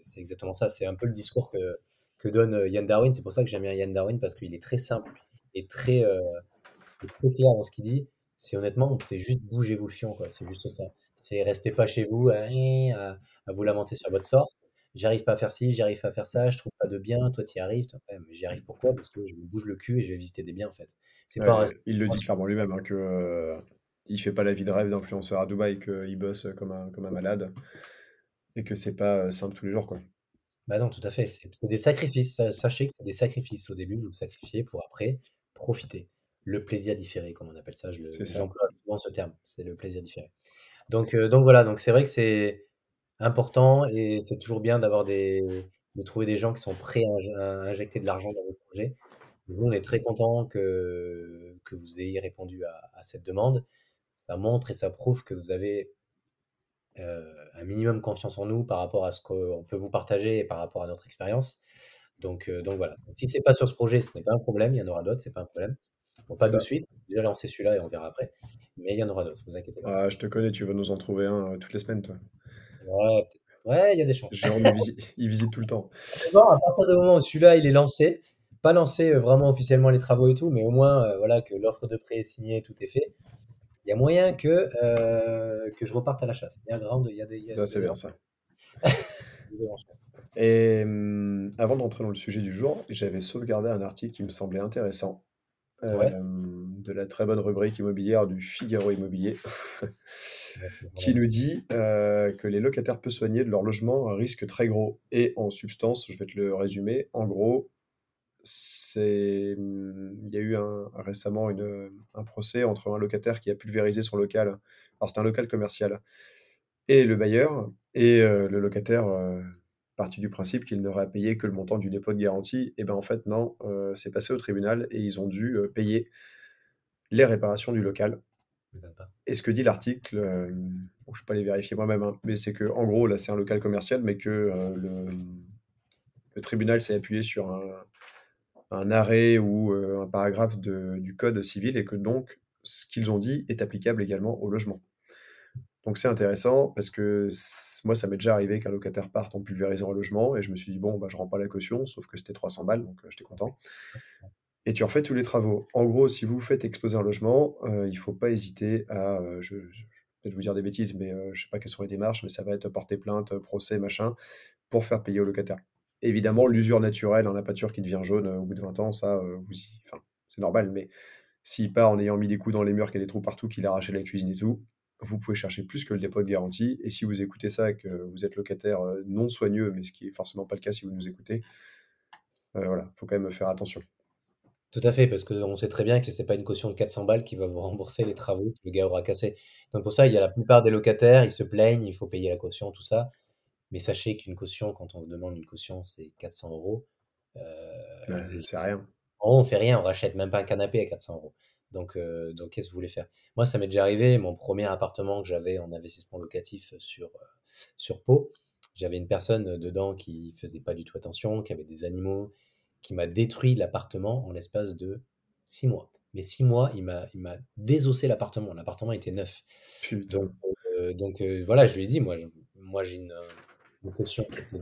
C'est exactement ça. C'est un peu le discours que, que donne euh, Yann Darwin. C'est pour ça que j'aime bien Yann Darwin, parce qu'il est très simple et très, euh, et très clair dans ce qu'il dit. C'est honnêtement, c'est juste bougez-vous le fion, quoi. C'est juste ça. C'est restez pas chez vous à, à- à vous lamenter sur votre sort. J'arrive pas à faire ci, j'arrive pas à faire ça, je trouve pas de bien, toi tu y arrives. Toi, ouais, mais j'y arrive pourquoi? Parce que je me bouge le cul et je vais visiter des biens, en fait. C'est pas Ouais, il le dit clairement lui-même, hein, que euh, il fait pas la vie de rêve d'influenceur à Dubaï, qu'il bosse comme un, comme un malade et que c'est pas euh, simple tous les jours, quoi. Bah non, tout à fait. C'est c'est des sacrifices. Sa- Sachez que c'est des sacrifices. Au début, vous vous sacrifiez pour après profiter. Le plaisir différé, comme on appelle ça. Je le- C'est ça. J'emploie souvent ce terme. C'est le plaisir différé. Donc, euh, donc voilà. Donc c'est vrai que c'est important et c'est toujours bien d'avoir des, de trouver des gens qui sont prêts à, inj- à injecter de l'argent dans votre projet. Nous, on est très content que, que vous ayez répondu à, à cette demande. Ça montre et ça prouve que vous avez un minimum confiance en nous par rapport à ce qu'on peut vous partager et par rapport à notre expérience. Donc, euh, donc voilà. Donc, si c'est pas sur ce projet, ce n'est pas un problème. Il y en aura d'autres, c'est pas un problème. Bon, pas de suite. Déjà lancé celui-là et on verra après. Mais il y en aura d'autres, vous inquiétez pas. Ah, je te connais, tu vas nous en trouver un euh, toutes les semaines, toi. Ouais, il y a des chances. Jérôme, il visite, il visite tout le temps. Bon, à partir du moment où celui-là il est lancé, pas lancé euh, vraiment officiellement les travaux et tout, mais au moins euh, voilà que l'offre de prêt est signée, tout est fait. Il y a moyen que, euh, que je reparte à la chasse. Il y a grande, il y a des, Là, c'est des- bien ça. des. Et hum, avant d'entrer dans le sujet du jour, j'avais sauvegardé un article qui me semblait intéressant euh, Ouais. de la très bonne rubrique immobilière du Figaro Immobilier, qui nous dit euh, que les locataires peu soignés de leur logement à un risque très gros. Et en substance, je vais te le résumer, en gros, c'est, hum, il y a eu un, récemment une- un procès entre un locataire qui a pulvérisé son local, alors c'est un local commercial, et le bailleur, et euh, le locataire euh, parti du principe qu'il n'aurait à payer que le montant du dépôt de garantie, et ben en fait non, euh, c'est passé au tribunal et ils ont dû euh, payer les réparations du local. Et ce que dit l'article, bon, je ne peux pas les vérifier moi-même, hein, mais c'est que en gros là c'est un local commercial, mais que le, le tribunal s'est appuyé sur un, un arrêt ou euh, un paragraphe du code civil et que donc ce qu'ils ont dit est applicable également au logement. Donc c'est intéressant parce que moi ça m'est déjà arrivé qu'un locataire parte en pulvérisant un logement et je me suis dit bon bah je rends pas la caution sauf que c'était 300 balles donc euh, j'étais content. Et tu refais tous les travaux. En gros si vous faites exploser un logement, euh, il faut pas hésiter à, euh, je, je- peut-être vous dire des bêtises mais euh, je sais pas quelles sont les démarches mais ça va être porter plainte, procès machin pour faire payer au locataire. Évidemment, l'usure naturelle, un pâture qui devient jaune euh, au bout de 20 ans, ça, euh, vous y... c'est normal, mais s'il part en ayant mis des coups dans les murs, qu'il y a des trous partout, qu'il a arraché la cuisine et tout, vous pouvez chercher plus que le dépôt de garantie. Et si vous écoutez ça, que vous êtes locataire euh, non soigneux, mais ce qui est forcément pas le cas si vous nous écoutez, euh, voilà, faut quand même faire attention. Tout à fait, parce qu'on sait très bien que c'est pas une caution de 400 balles qui va vous rembourser les travaux que le gars aura cassés. Donc pour ça, il y a la plupart des locataires, ils se plaignent, il faut payer la caution, tout ça. Mais sachez qu'une caution, quand on vous demande une caution, c'est 400 euros. Euh, c'est rien. en gros, on fait rien, on rachète même pas un canapé à 400 euros. Donc, euh, donc qu'est-ce que vous voulez faire? Moi, ça m'est déjà arrivé, mon premier appartement que j'avais en investissement locatif sur, euh, sur Pau, j'avais une personne dedans qui faisait pas du tout attention, qui avait des animaux, qui m'a détruit l'appartement en l'espace de six mois. Mais six mois, il m'a, il m'a désossé l'appartement. L'appartement était neuf. Putain. Donc, euh, donc euh, voilà, je lui ai dit, moi, je- moi j'ai une, euh, une caution qui était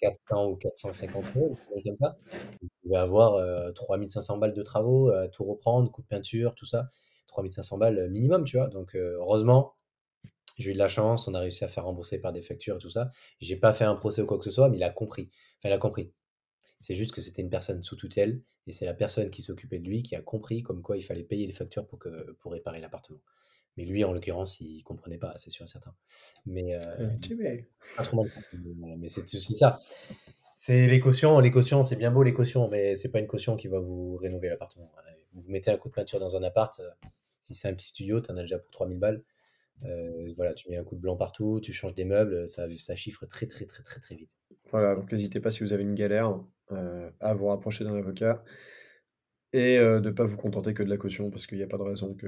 400 ou 450 euros, comme ça. Il pouvait avoir euh, 3500 balles de travaux, euh, tout reprendre, coup de peinture, tout ça. 3500 balles euh, minimum, tu vois. Donc euh, heureusement, j'ai eu de la chance, on a réussi à faire rembourser par des factures et tout ça. J'ai pas fait un procès ou quoi que ce soit, mais il a compris. Enfin, il a compris. C'est juste que c'était une personne sous tutelle et c'est la personne qui s'occupait de lui qui a compris comme quoi il fallait payer les factures pour, que, pour réparer l'appartement. Mais lui, en l'occurrence, il comprenait pas, c'est sûr et certain. Mais, euh, Euh, pas trop mal compris, mais, mais c'est aussi ça. C'est les cautions, les cautions, c'est bien beau les cautions, mais c'est pas une caution qui va vous rénover l'appartement. Vous vous mettez un coup de peinture dans un appart, euh, si c'est un petit studio, tu en as déjà pour 3000 balles. Euh, voilà, tu mets un coup de blanc partout, tu changes des meubles, ça, ça chiffre très très très très très vite. Voilà, donc n'hésitez pas si vous avez une galère euh, à vous rapprocher d'un avocat et euh, de ne pas vous contenter que de la caution parce qu'il n'y a pas de raison que,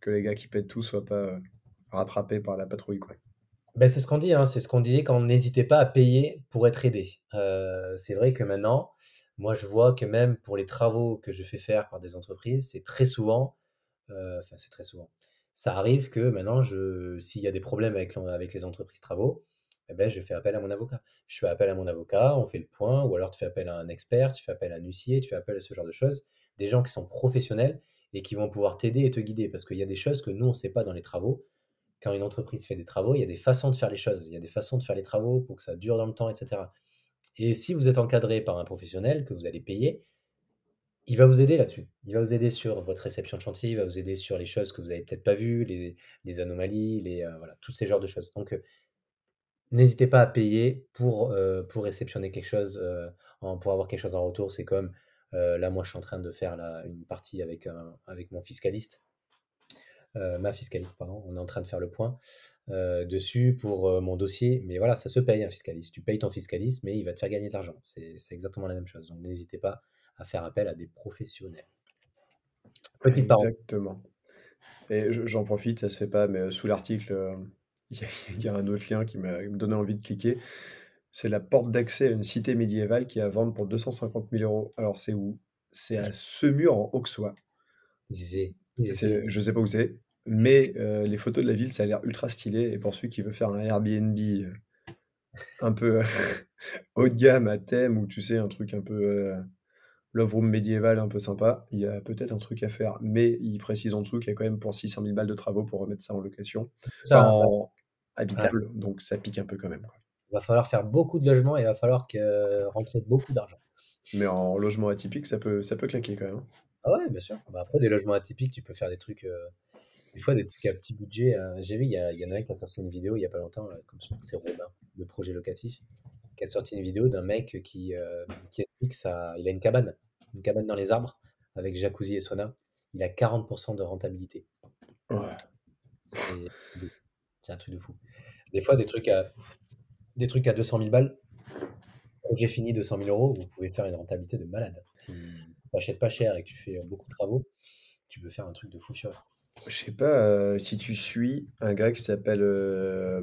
que les gars qui paient tout soient pas euh, rattrapés par la patrouille. Quoi. Ben, c'est ce qu'on dit, hein, c'est ce qu'on disait quand on n'hésitait pas à payer pour être aidé. Euh, c'est vrai que maintenant, moi je vois que même pour les travaux que je fais faire par des entreprises, c'est très souvent, enfin c'est très souvent, ça arrive que maintenant, s'il y a des problèmes avec, avec les entreprises travaux, eh ben, je fais appel à mon avocat. Je fais appel à mon avocat, on fait le point, ou alors tu fais appel à un expert, tu fais appel à un huissier, tu fais appel à ce genre de choses, des gens qui sont professionnels et qui vont pouvoir t'aider et te guider, parce qu'il y a des choses que nous, on ne sait pas dans les travaux quand une entreprise fait des travaux, il y a des façons de faire les choses, il y a des façons de faire les travaux pour que ça dure dans le temps, etc. Et si vous êtes encadré par un professionnel que vous allez payer, il va vous aider là-dessus. Il va vous aider sur votre réception de chantier, il va vous aider sur les choses que vous avez peut-être pas vues, les, anomalies, les, euh, voilà, tous ces genres de choses. Donc, euh, n'hésitez pas à payer pour, euh, pour réceptionner quelque chose, pour avoir quelque chose en retour. C'est comme là, moi, je suis en train de faire une partie avec, avec mon fiscaliste euh, ma fiscaliste, pardon, on est en train de faire le point euh, dessus pour euh, mon dossier. Mais voilà, ça se paye un fiscaliste. Tu payes ton fiscaliste, mais il va te faire gagner de l'argent. C'est exactement la même chose. Donc n'hésitez pas à faire appel à des professionnels. Petite parenthèse. Exactement. Et je- j'en profite, ça se fait pas, mais euh, sous l'article, euh, il y, y a un autre lien qui m'a donnait envie de cliquer. C'est la porte d'accès à une cité médiévale qui est à vendre pour 250 000 euros. Alors c'est où? C'est à Semur en Auxois. C'est- Je sais pas où c'est, mais euh, les photos de la ville, ça a l'air ultra stylé. Et pour celui qui veut faire un Airbnb euh, un peu haut de gamme à thème, ou tu sais, un truc un peu euh, love room médiéval, un peu sympa, il y a peut-être un truc à faire. Mais il précise en dessous qu'il y a quand même pour 600 000 balles de travaux pour remettre ça en location, Ça, enfin en habitable, donc ça pique un peu quand même. quoi. Il va falloir faire beaucoup de logements et il va falloir que, euh, rentrer beaucoup d'argent. Mais en logement atypique, ça peut, ça peut claquer quand même. hein. Ah ouais, bien sûr. Bah, après, des logements atypiques, tu peux faire des trucs, euh, des fois des trucs à petit budget. euh, J'ai vu, il y, a- il y en a un qui a sorti une vidéo il y a pas longtemps, là, comme c'est Robin, de projet locatif, qui a sorti une vidéo d'un mec qui, euh, qui explique ça. Il a une cabane, une cabane dans les arbres, avec jacuzzi et sauna. Il a 40% de rentabilité. Ouais. C'est un truc de fou. Des fois, des trucs à, des trucs à 200 000 balles, projet fini 200 000 euros, vous pouvez faire une rentabilité de malade. Si tu n'achètes pas cher et que tu fais beaucoup de travaux, tu peux faire un truc de fou furieux. Je sais pas euh, si tu suis un gars qui s'appelle. euh,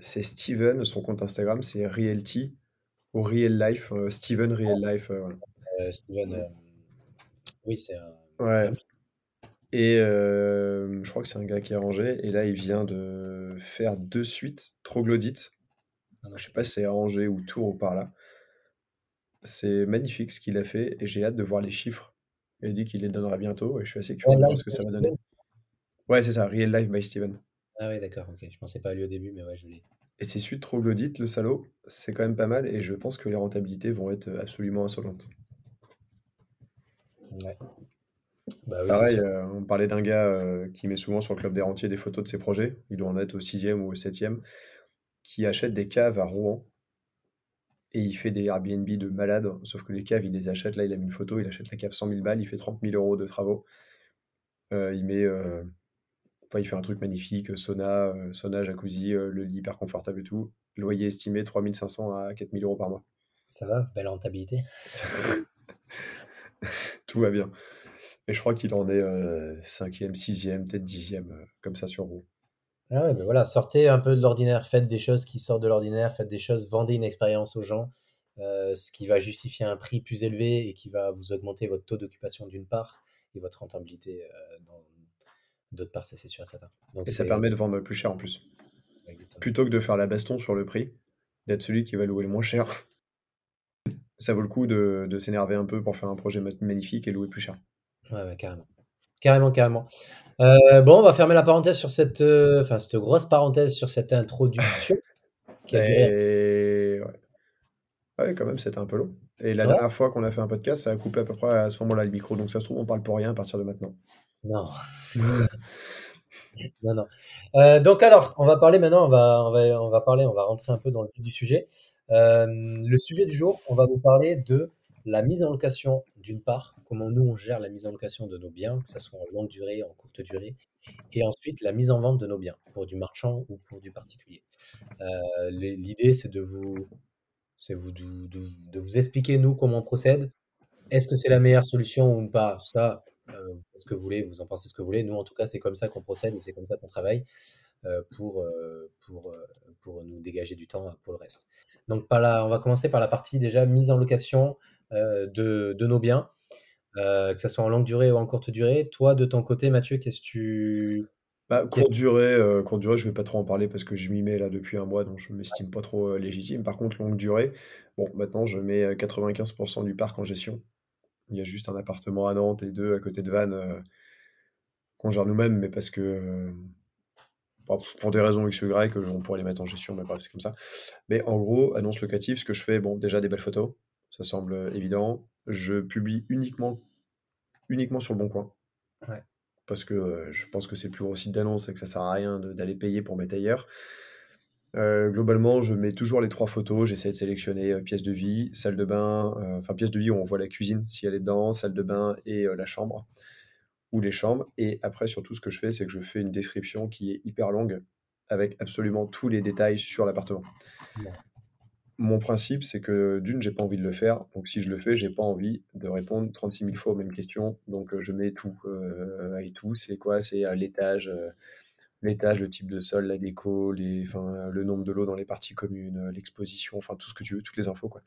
c'est Steven, son compte Instagram, c'est Realty ou Real Life. euh, Steven Real Life. euh, voilà. Euh, Steven, euh, oui, c'est un. Ouais. Et euh, je crois que c'est un gars qui est rangé. Et là, il vient de faire deux suites troglodytes. Je sais pas si c'est à Angers ou Tours ou par là. C'est magnifique ce qu'il a fait et j'ai hâte de voir les chiffres. Il dit qu'il les donnera bientôt et je suis assez Ouais, curieux de voir ce que ça va donner. Ouais, c'est ça, Real Life by Steven. Ah oui, d'accord, ok. Je pensais pas à lui au début, mais ouais, je l'ai. Et ces suites troglodytes, le salaud, c'est quand même pas mal et je pense que les rentabilités vont être absolument insolentes. Ouais. Bah oui, Pareil, euh, on parlait d'un gars euh, qui met souvent sur le club des rentiers des photos de ses projets, il doit en être au sixième ou au septième, qui achète des caves à Rouen et il fait des Airbnb de malade, sauf que les caves, il les achète, là il a mis une photo, il achète la cave 100 000 balles, il fait 30 000 euros de travaux, Euh, il met, euh, enfin il fait un truc magnifique, sauna, euh, sauna, jacuzzi, euh, le lit hyper confortable et tout, loyer estimé 3500 à 4000 euros par mois. Ça va, belle rentabilité. Ça- Tout va bien. Et je crois qu'il en est euh, cinquième, sixième, peut-être dixième, euh, comme ça sur vous. Ah ouais, mais voilà, sortez un peu de l'ordinaire, faites des choses qui sortent de l'ordinaire, faites des choses, vendez une expérience aux gens, euh, ce qui va justifier un prix plus élevé et qui va vous augmenter votre taux d'occupation d'une part et votre rentabilité euh, dans d'autre part, ça c'est sûr et certain. Donc Et ça permet de vendre plus cher en plus. exactement. Plutôt que de faire la baston sur le prix, d'être celui qui va louer le moins cher. Ça vaut le coup de, de s'énerver un peu pour faire un projet ma- magnifique et louer plus cher. Ouais, ouais, carrément. Carrément, carrément. Euh, bon, on va fermer la parenthèse sur cette, euh, enfin, cette grosse parenthèse sur cette introduction qui a duré. Et ouais. Ouais, quand même, c'était un peu long. Et la dernière fois qu'on a fait un podcast, ça a coupé à peu près à ce moment-là le micro. Donc ça se trouve, on parle pour rien à partir de maintenant. Non. Non, non. Euh, donc alors, on va parler maintenant, on va, on va, on va parler, on va rentrer un peu dans le vif du sujet. Le sujet du jour, on va vous parler de la mise en location d'une part, comment nous on gère la mise en location de nos biens, que ce soit en longue durée, en courte durée, et ensuite la mise en vente de nos biens, pour du marchand ou pour du particulier. Euh, L'idée, c'est de vous, de, vous expliquer nous comment on procède. Est-ce que c'est la meilleure solution ou pas? Ça, euh, ce que vous voulez, vous en pensez ce que vous voulez. Nous, en tout cas, c'est comme ça qu'on procède et c'est comme ça qu'on travaille euh, pour, pour, pour nous dégager du temps pour le reste. Donc, on va commencer par la partie déjà mise en location de, de nos biens, euh, que ce soit en longue durée ou en courte durée. Toi, de ton côté, Mathieu, qu'est-ce que tu... Bah, courte durée, euh, courte durée, je vais pas trop en parler parce que je m'y mets là depuis un mois, donc je m'estime pas trop euh, légitime. Par contre, longue durée, bon, maintenant je mets euh, 95% du parc en gestion. Il y a juste un appartement à Nantes et deux à côté de Vannes euh, qu'on gère nous-mêmes, mais parce que euh, bon, pour des raisons X ou Y, on pourrait les mettre en gestion, mais bref, c'est comme ça. Mais en gros, annonce locative, ce que je fais, bon, déjà des belles photos, ça semble euh, évident. Je publie uniquement, uniquement sur le bon coin Ouais. parce que euh, je pense que c'est le plus gros site d'annonce et que ça sert à rien d'aller payer pour mettre ailleurs. Euh, globalement, je mets toujours les trois photos, j'essaie de sélectionner euh, pièce de vie, salle de bain, enfin pièce de vie où on voit la cuisine si elle est dedans, salle de bain et la chambre, ou les chambres. Et après, surtout, ce que je fais, c'est que je fais une description qui est hyper longue avec absolument tous les détails sur l'appartement. Ouais. Mon principe, c'est que d'une, j'ai pas envie de le faire. Donc, si je le fais, j'ai pas envie de répondre 36 000 fois aux mêmes questions. Donc, euh, je mets tout. Euh, et tout, c'est quoi? C'est euh, l'étage, euh, l'étage, le type de sol, la déco, le nombre de lots dans les parties communes, l'exposition, enfin, tout ce que tu veux, toutes les infos, quoi.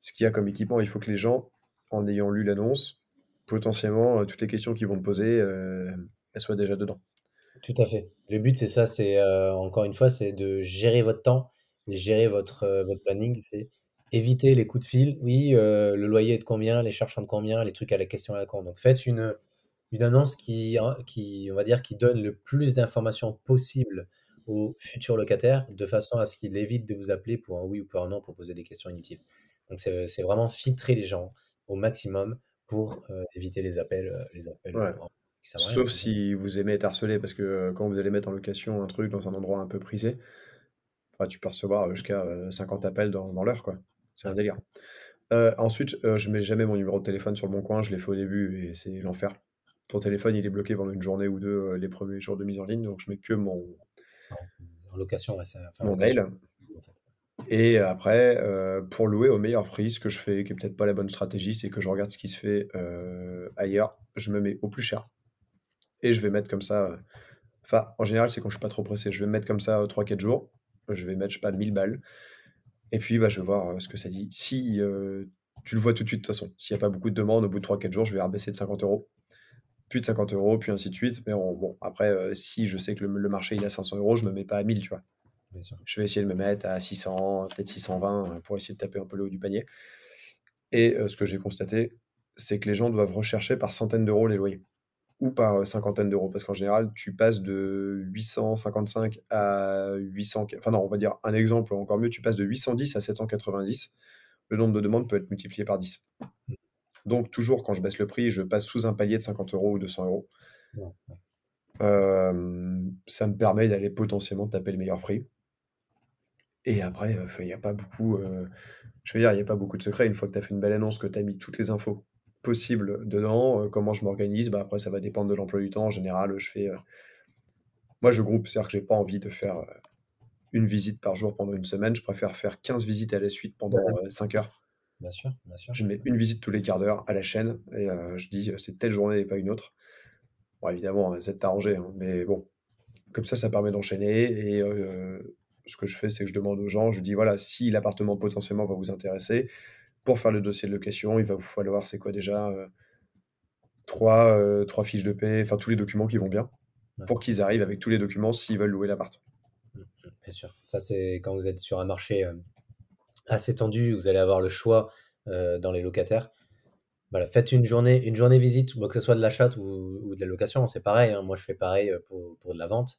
Ce qu'il y a comme équipement, il faut que les gens, en ayant lu l'annonce, potentiellement, toutes les questions qu'ils vont te poser, elles soient déjà dedans. Tout à fait. Le but, c'est ça, c'est encore une fois, c'est de gérer votre temps gérer votre, euh, votre planning. C'est éviter les coups de fil. Oui, euh, le loyer est de combien, les charges sont de combien, les trucs à la question à la con. Donc faites une, une annonce qui, hein, qui, on va dire, qui donne le plus d'informations possible aux futurs locataires, de façon à ce qu'il évite de vous appeler pour un oui ou pour un non pour poser des questions inutiles. Donc c'est vraiment filtrer les gens au maximum pour euh, éviter les appels, les appels Ouais. Sauf si vous aimez être harcelé, parce que quand vous allez mettre en location un truc dans un endroit un peu prisé, enfin, tu peux recevoir jusqu'à euh, 50 appels dans, dans l'heure, quoi. C'est un délire. Euh, ensuite, euh, je mets jamais mon numéro de téléphone sur le bon coin, je l'ai fait au début et c'est l'enfer. Ton téléphone, il est bloqué pendant une journée ou deux euh, les premiers jours de mise en ligne, donc je mets que mon, En location, ouais, enfin, mon location, mail. Et après, euh, pour louer au meilleur prix, ce que je fais, qui est peut-être pas la bonne stratégie, c'est que je regarde ce qui se fait euh, ailleurs, je me mets au plus cher. Et je vais mettre comme ça, euh, enfin, en général, c'est quand je suis pas trop pressé, je vais me mettre comme ça 3-4 jours, je vais mettre, je sais pas, 1000 balles, et puis bah, je vais voir euh, ce que ça dit. Si euh, tu le vois tout de suite, de toute façon, s'il n'y a pas beaucoup de demandes, au bout de 3-4 jours, je vais rabaisser de 50 euros, puis de 50 euros, puis ainsi de suite. Mais on- bon, après, euh, si je sais que le, le marché il est à 500 euros, je me mets pas à 1000, tu vois. Bien sûr. Je vais essayer de me mettre à 600, peut-être 620 euh, pour essayer de taper un peu le haut du panier. Et euh, ce que j'ai constaté, c'est que les gens doivent rechercher par centaines d'euros les loyers ou par euh, cinquantaine d'euros parce qu'en général, tu passes de 855 à 800. Enfin, non, on va dire un exemple encore mieux, tu passes de 810 à 790. Le nombre de demandes peut être multiplié par 10. Donc, toujours quand je baisse le prix, je passe sous un palier de 50 euros ou 200 euros. Euh, ça me permet d'aller potentiellement taper le meilleur prix. Et après, euh, il n'y a pas beaucoup, euh, je veux dire, il n'y a pas beaucoup de secrets. Une fois que tu as fait une belle annonce, que tu as mis toutes les infos possibles dedans, euh, comment je m'organise, bah après, ça va dépendre de l'emploi du temps. En général, je fais. euh, Moi, je groupe, c'est-à-dire que j'ai pas envie de faire euh, une visite par jour pendant une semaine. Je préfère faire 15 visites à la suite pendant Ouais. 5 heures. Bien sûr, bien sûr. Je mets une visite tous les quarts d'heure à la chaîne et je dis c'est telle journée et pas une autre. Bon, évidemment, c'est t'arranger, hein, mais bon, comme ça, ça permet d'enchaîner. Et euh, ce que je fais, c'est que je demande aux gens, je dis voilà, si l'appartement potentiellement va vous intéresser, pour faire le dossier de location, il va vous falloir, c'est quoi déjà trois, trois fiches de paie, enfin tous les documents qui vont bien, pour qu'ils arrivent avec tous les documents s'ils veulent louer l'appart. Mmh, mmh, bien sûr. Ça, c'est quand vous êtes sur un marché assez tendu, vous allez avoir le choix dans les locataires. Voilà, faites une journée, une journée visite, que ce soit de l'achat ou, ou, de la location, c'est pareil. Hein. Moi, je fais pareil pour, pour de la vente.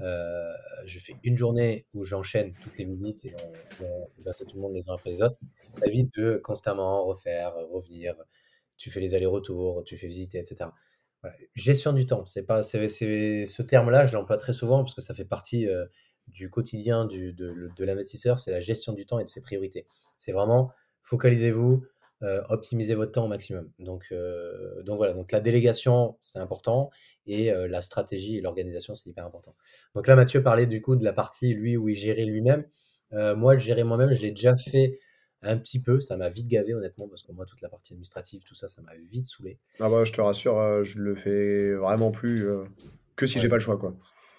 Euh, je fais une journée où j'enchaîne toutes les visites et on, on, tout le monde les uns après les autres. Ça évite de constamment refaire, revenir. Tu fais les allers-retours, tu fais visiter, etc. Gestion du temps, c'est pas, ce terme-là, je l'emploie très souvent parce que ça fait partie euh, du quotidien du, de l'investisseur, c'est la gestion du temps et de ses priorités. C'est vraiment focalisez-vous, euh, optimiser votre temps au maximum. Donc, euh, donc voilà, donc la délégation, c'est important, et euh, la stratégie et l'organisation, c'est hyper important. Donc là, Mathieu parlait du coup de la partie, lui, où il gérait lui-même. moi, le gérer moi-même, je l'ai déjà fait un petit peu, ça m'a vite gavé honnêtement, parce que moi, toute la partie administrative, tout ça, ça m'a vite saoulé. Ah bah, je te rassure, je le fais vraiment plus que si j'ai pas le choix, quoi.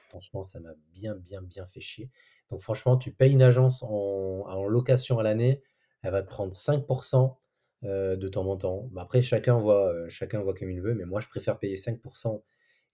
Franchement, ça m'a bien, bien, bien fait chier. Donc franchement, tu payes une agence en, en location à l'année, elle va te prendre 5% euh, de temps en temps. Bah, après, chacun voit, euh, chacun voit comme il veut, mais moi, je préfère payer 5%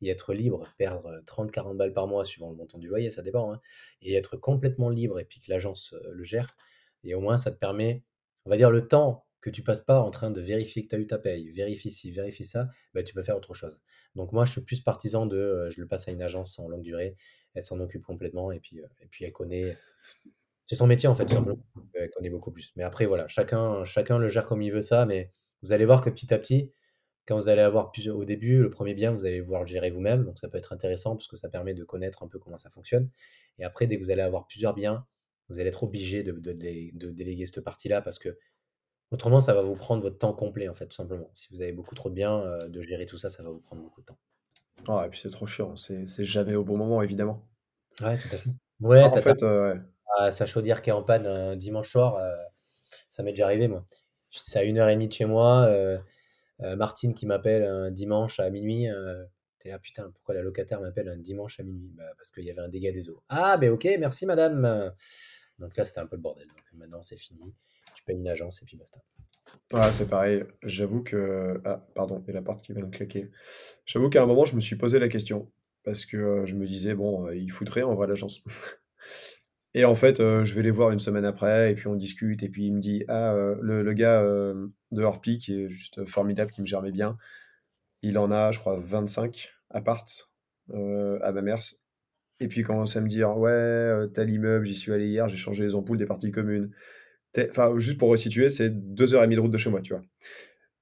et être libre, perdre 30-40 balles par mois suivant le montant du loyer, ça dépend, hein, et être complètement libre et puis que l'agence euh, le gère. Et au moins, ça te permet, on va dire, le temps que tu passes pas en train de vérifier que tu as eu ta paye, vérifie ci, vérifie ça, bah, tu peux faire autre chose. Donc moi, je suis plus partisan de, je le passe à une agence en longue durée, elle s'en occupe complètement et puis, et puis elle connaît c'est son métier en fait, tout simplement. Elle connaît beaucoup plus. Mais après, voilà, chacun, chacun le gère comme il veut ça. Mais vous allez voir que petit à petit, quand vous allez avoir plusieurs, au début, le premier bien, vous allez pouvoir le gérer vous-même. Donc ça peut être intéressant parce que ça permet de connaître un peu comment ça fonctionne. Et après, dès que vous allez avoir plusieurs biens, vous allez être obligé de, de, de, déléguer cette partie-là parce que autrement, ça va vous prendre votre temps complet en fait, tout simplement. Si vous avez beaucoup trop de biens, euh, de gérer tout ça, ça va vous prendre beaucoup de temps. Ah, et puis c'est trop chiant. C'est jamais au bon moment, évidemment. Ouais, tout à fait. Ouais, en fait, euh, sa chaudière qui est en panne un dimanche soir, euh, ça m'est déjà arrivé, moi. C'est à une heure et demie de chez moi. Euh, euh, Martine qui m'appelle un dimanche à minuit. T'es là, putain, pourquoi la locataire m'appelle un dimanche à minuit? Bah, Parce qu'il y avait un dégât des eaux. Ah, ben ok, merci madame. Donc là, c'était un peu le bordel. Donc maintenant, c'est fini. Tu payes une agence et puis basta. Ah, c'est pareil. J'avoue que. Ah, pardon, et la porte qui vient de claquer. J'avoue qu'à un moment, je me suis posé la question. Parce que je me disais, bon, il foutrait en vrai l'agence. Et en fait, euh, je vais les voir une semaine après, et puis on discute, et puis il me dit, ah, euh, le, le, gars euh, de Orpi, qui est juste formidable, qui me germait bien, il en a, je crois, 25 appart à ma mère. Et puis il commence à me dire, ouais, tel immeuble, j'y suis allé hier, j'ai changé les ampoules des parties communes. Enfin, juste pour resituer, c'est deux heures et demie de route de chez moi, tu vois.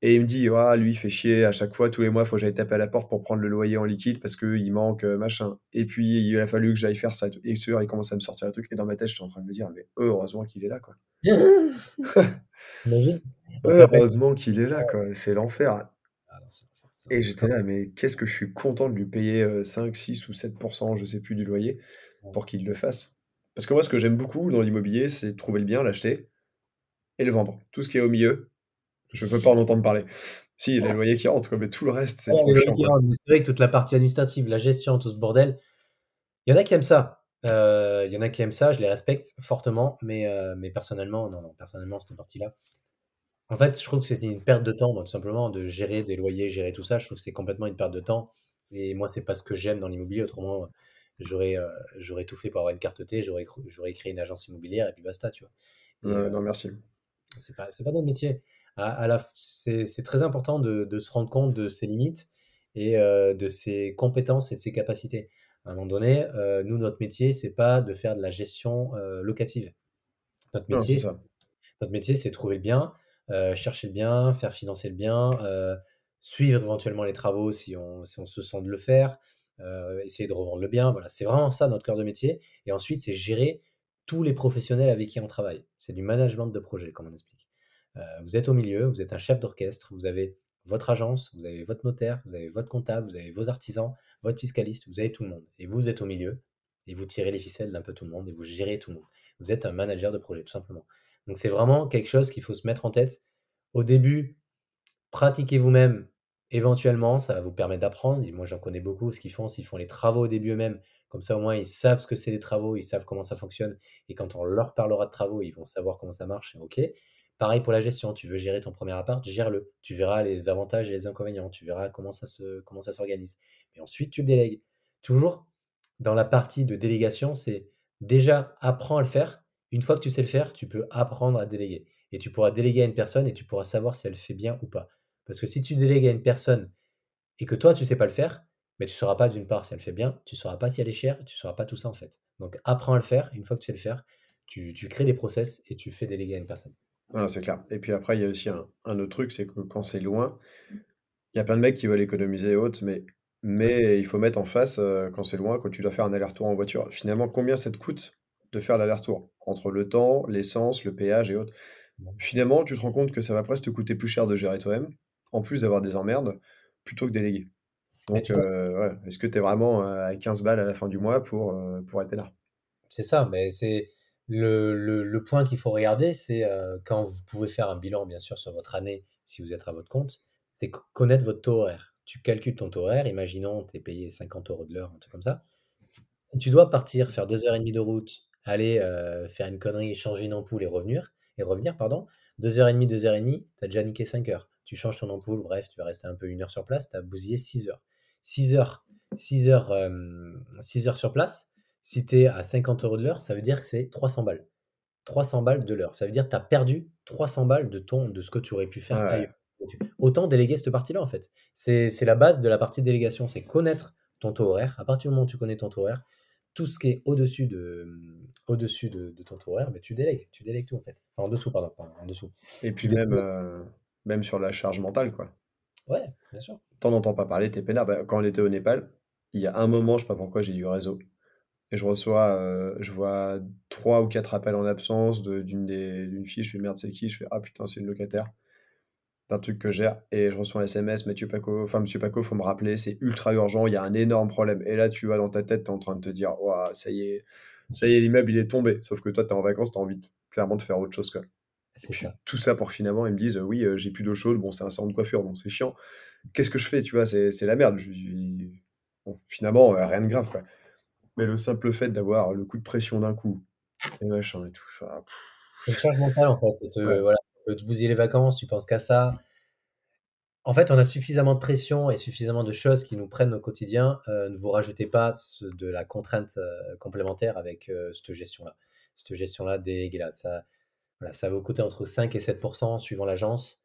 Et il me dit, ah, lui, il fait chier, à chaque fois, tous les mois, il faut que j'aille taper à la porte pour prendre le loyer en liquide parce qu'il manque euh, machin. Et puis, il a fallu que j'aille faire ça. Et sûr, il commence à me sortir un truc. Et dans ma tête, je suis en train de me dire, mais heureusement qu'il est là, quoi. heureusement qu'il est là, quoi. C'est l'enfer. Ah et j'étais là, mais qu'est-ce que je suis content de lui payer 5, euh, 6 ou 7%, je sais plus, du loyer pour qu'il le fasse. Parce que moi, ce que j'aime beaucoup dans l'immobilier, c'est trouver le bien, l'acheter et le vendre. Tout ce qui est au milieu, je ne peux pas en entendre parler. Si, il y a les loyers qui rentrent, mais tout le reste, c'est trop chiant. C'est vrai que toute la partie administrative, la gestion, tout ce bordel, il y en a qui aiment ça. Euh, il y en a qui aiment ça, je les respecte fortement, mais, euh, mais personnellement, non, non, personnellement, cette partie-là. En fait, je trouve que c'est une perte de temps, tout simplement, de gérer des loyers, gérer tout ça. Je trouve que c'est complètement une perte de temps. Et moi, c'est pas ce que j'aime dans l'immobilier. Autrement, j'aurais euh, j'aurais tout fait pour avoir une carte T, j'aurais créé une agence immobilière et puis basta, tu vois. non, merci. C'est pas, pas notre métier c'est très important de, se rendre compte de ses limites et euh, de ses compétences et de ses capacités. À un moment donné, euh, nous, notre métier, c'est pas de faire de la gestion euh, locative. Notre métier, notre métier, c'est trouver le bien, chercher le bien, faire financer le bien, suivre éventuellement les travaux si on, si on se sent de le faire, essayer de revendre le bien. Voilà, c'est vraiment ça notre cœur de métier. Et ensuite, c'est gérer tous les professionnels avec qui on travaille. C'est du management de projet, comme on explique. Euh, vous êtes au milieu, vous êtes un chef d'orchestre, vous avez votre agence, vous avez votre notaire, vous avez votre comptable, vous avez vos artisans, votre fiscaliste, vous avez tout le monde. Et vous êtes au milieu et vous tirez les ficelles d'un peu tout le monde et vous gérez tout le monde. Vous êtes un manager de projet, tout simplement. Donc c'est vraiment quelque chose qu'il faut se mettre en tête. Au début, pratiquez vous-même. Éventuellement, ça va vous permettre d'apprendre. moi, j'en connais beaucoup. Ce qu'ils font, s'ils font les travaux au début eux-mêmes. Comme ça, au moins, ils savent ce que c'est les travaux, ils savent comment ça fonctionne. Et quand on leur parlera de travaux, ils vont savoir comment ça marche. OK. Pareil pour la gestion. Tu veux gérer ton premier appart, gère-le. Tu verras les avantages et les inconvénients. Tu verras comment ça s'organise. Et ensuite, tu le délègues. Toujours dans la partie de délégation, c'est déjà apprends à le faire. Une fois que tu sais le faire, tu peux apprendre à déléguer. Et tu pourras déléguer à une personne et tu pourras savoir si elle fait bien ou pas. Parce que si tu délègues à une personne et que toi, tu ne sais pas le faire, mais tu ne sauras pas d'une part si elle fait bien, tu ne sauras pas si elle est chère, tu ne sauras pas tout ça en fait. Donc apprends à le faire. Une fois que tu sais le faire, tu, crées des process et tu fais déléguer à une personne. Ah, c'est clair. Et puis après, il y a aussi un, autre truc, c'est que quand c'est loin, il y a plein de mecs qui veulent économiser et autres, mais, mais il faut mettre en face, euh, quand c'est loin, quand tu dois faire un aller-retour en voiture, finalement, combien ça te coûte de faire l'aller-retour? Entre le temps, l'essence, le péage et autres. Finalement, tu te rends compte que ça va presque te coûter plus cher de gérer toi-même en plus d'avoir des emmerdes, plutôt que déléguer. Donc, euh, est-ce que tu es vraiment euh, à 15 balles à la fin du mois pour, pour être là? C'est ça, mais c'est le, point qu'il faut regarder, c'est quand vous pouvez faire un bilan, bien sûr, sur votre année, si vous êtes à votre compte, c'est connaître votre taux horaire. Tu calcules ton taux horaire, imaginons tu es payé 50 euros de l'heure, un truc comme ça. Tu dois partir, faire 2h30 de route, aller faire une connerie, changer une ampoule et revenir, et revenir pardon, 2h30, 2h30, tu as déjà niqué 5 heures tu changes ton ampoule, bref, tu vas rester un peu une heure sur place, tu as bousillé 6 heures. 6 heures, 6 heures, 6 heures sur place, si tu es à 50 euros de l'heure, ça veut dire que c'est 300 balles. 300 balles de l'heure. Ça veut dire que tu as perdu 300 balles de, ton, de ce que tu aurais pu faire ailleurs. Autant déléguer cette partie-là, en fait. C'est la base de la partie délégation, c'est connaître ton taux horaire. À partir du moment où tu connais ton taux horaire, tout ce qui est au-dessus de, ton taux horaire, mais tu délègues. Tu délègues tout, en fait. Enfin, en dessous, pardon. en dessous. Et puis même, même sur la charge mentale, quoi. Ouais, bien sûr. T'en entends pas parler, t'es peinard. Bah, quand on était au Népal, il y a un moment, je sais pas pourquoi, j'ai du réseau. Et je reçois, euh, je vois trois ou quatre appels en absence d'une fille. Je fais merde, c'est qui? Je fais ah putain, c'est une locataire d'un truc que gère. Et je reçois un SMS, Mathieu Paco, enfin Monsieur Paco, faut me rappeler, c'est ultra urgent, il y a un énorme problème. Et là, tu vas dans ta tête, t'es en train de te dire, ça y est, ça y est, l'immeuble il est tombé. Sauf que toi, t'es en vacances, t'as envie clairement de faire autre chose. Quoi. Tout ça pour finalement, ils me disent oui, euh, j'ai plus d'eau chaude, bon, c'est un salon de coiffure, bon, c'est chiant. Qu'est-ce que je fais, tu vois, c'est la merde. finalement, euh, rien de grave, quoi. Mais le simple fait d'avoir le coup de pression d'un coup, et machin et tout, ça. C'est charge mentale, en fait. C'est te, voilà, te bousiller les vacances, tu penses qu'à ça. En fait, on a suffisamment de pression et suffisamment de choses qui nous prennent au quotidien. Euh, ne vous rajoutez pas de la contrainte complémentaire avec cette gestion-là. Cette gestion-là, déléguée là. Ça, ça va vous coûter entre 5 et 7% suivant l'agence.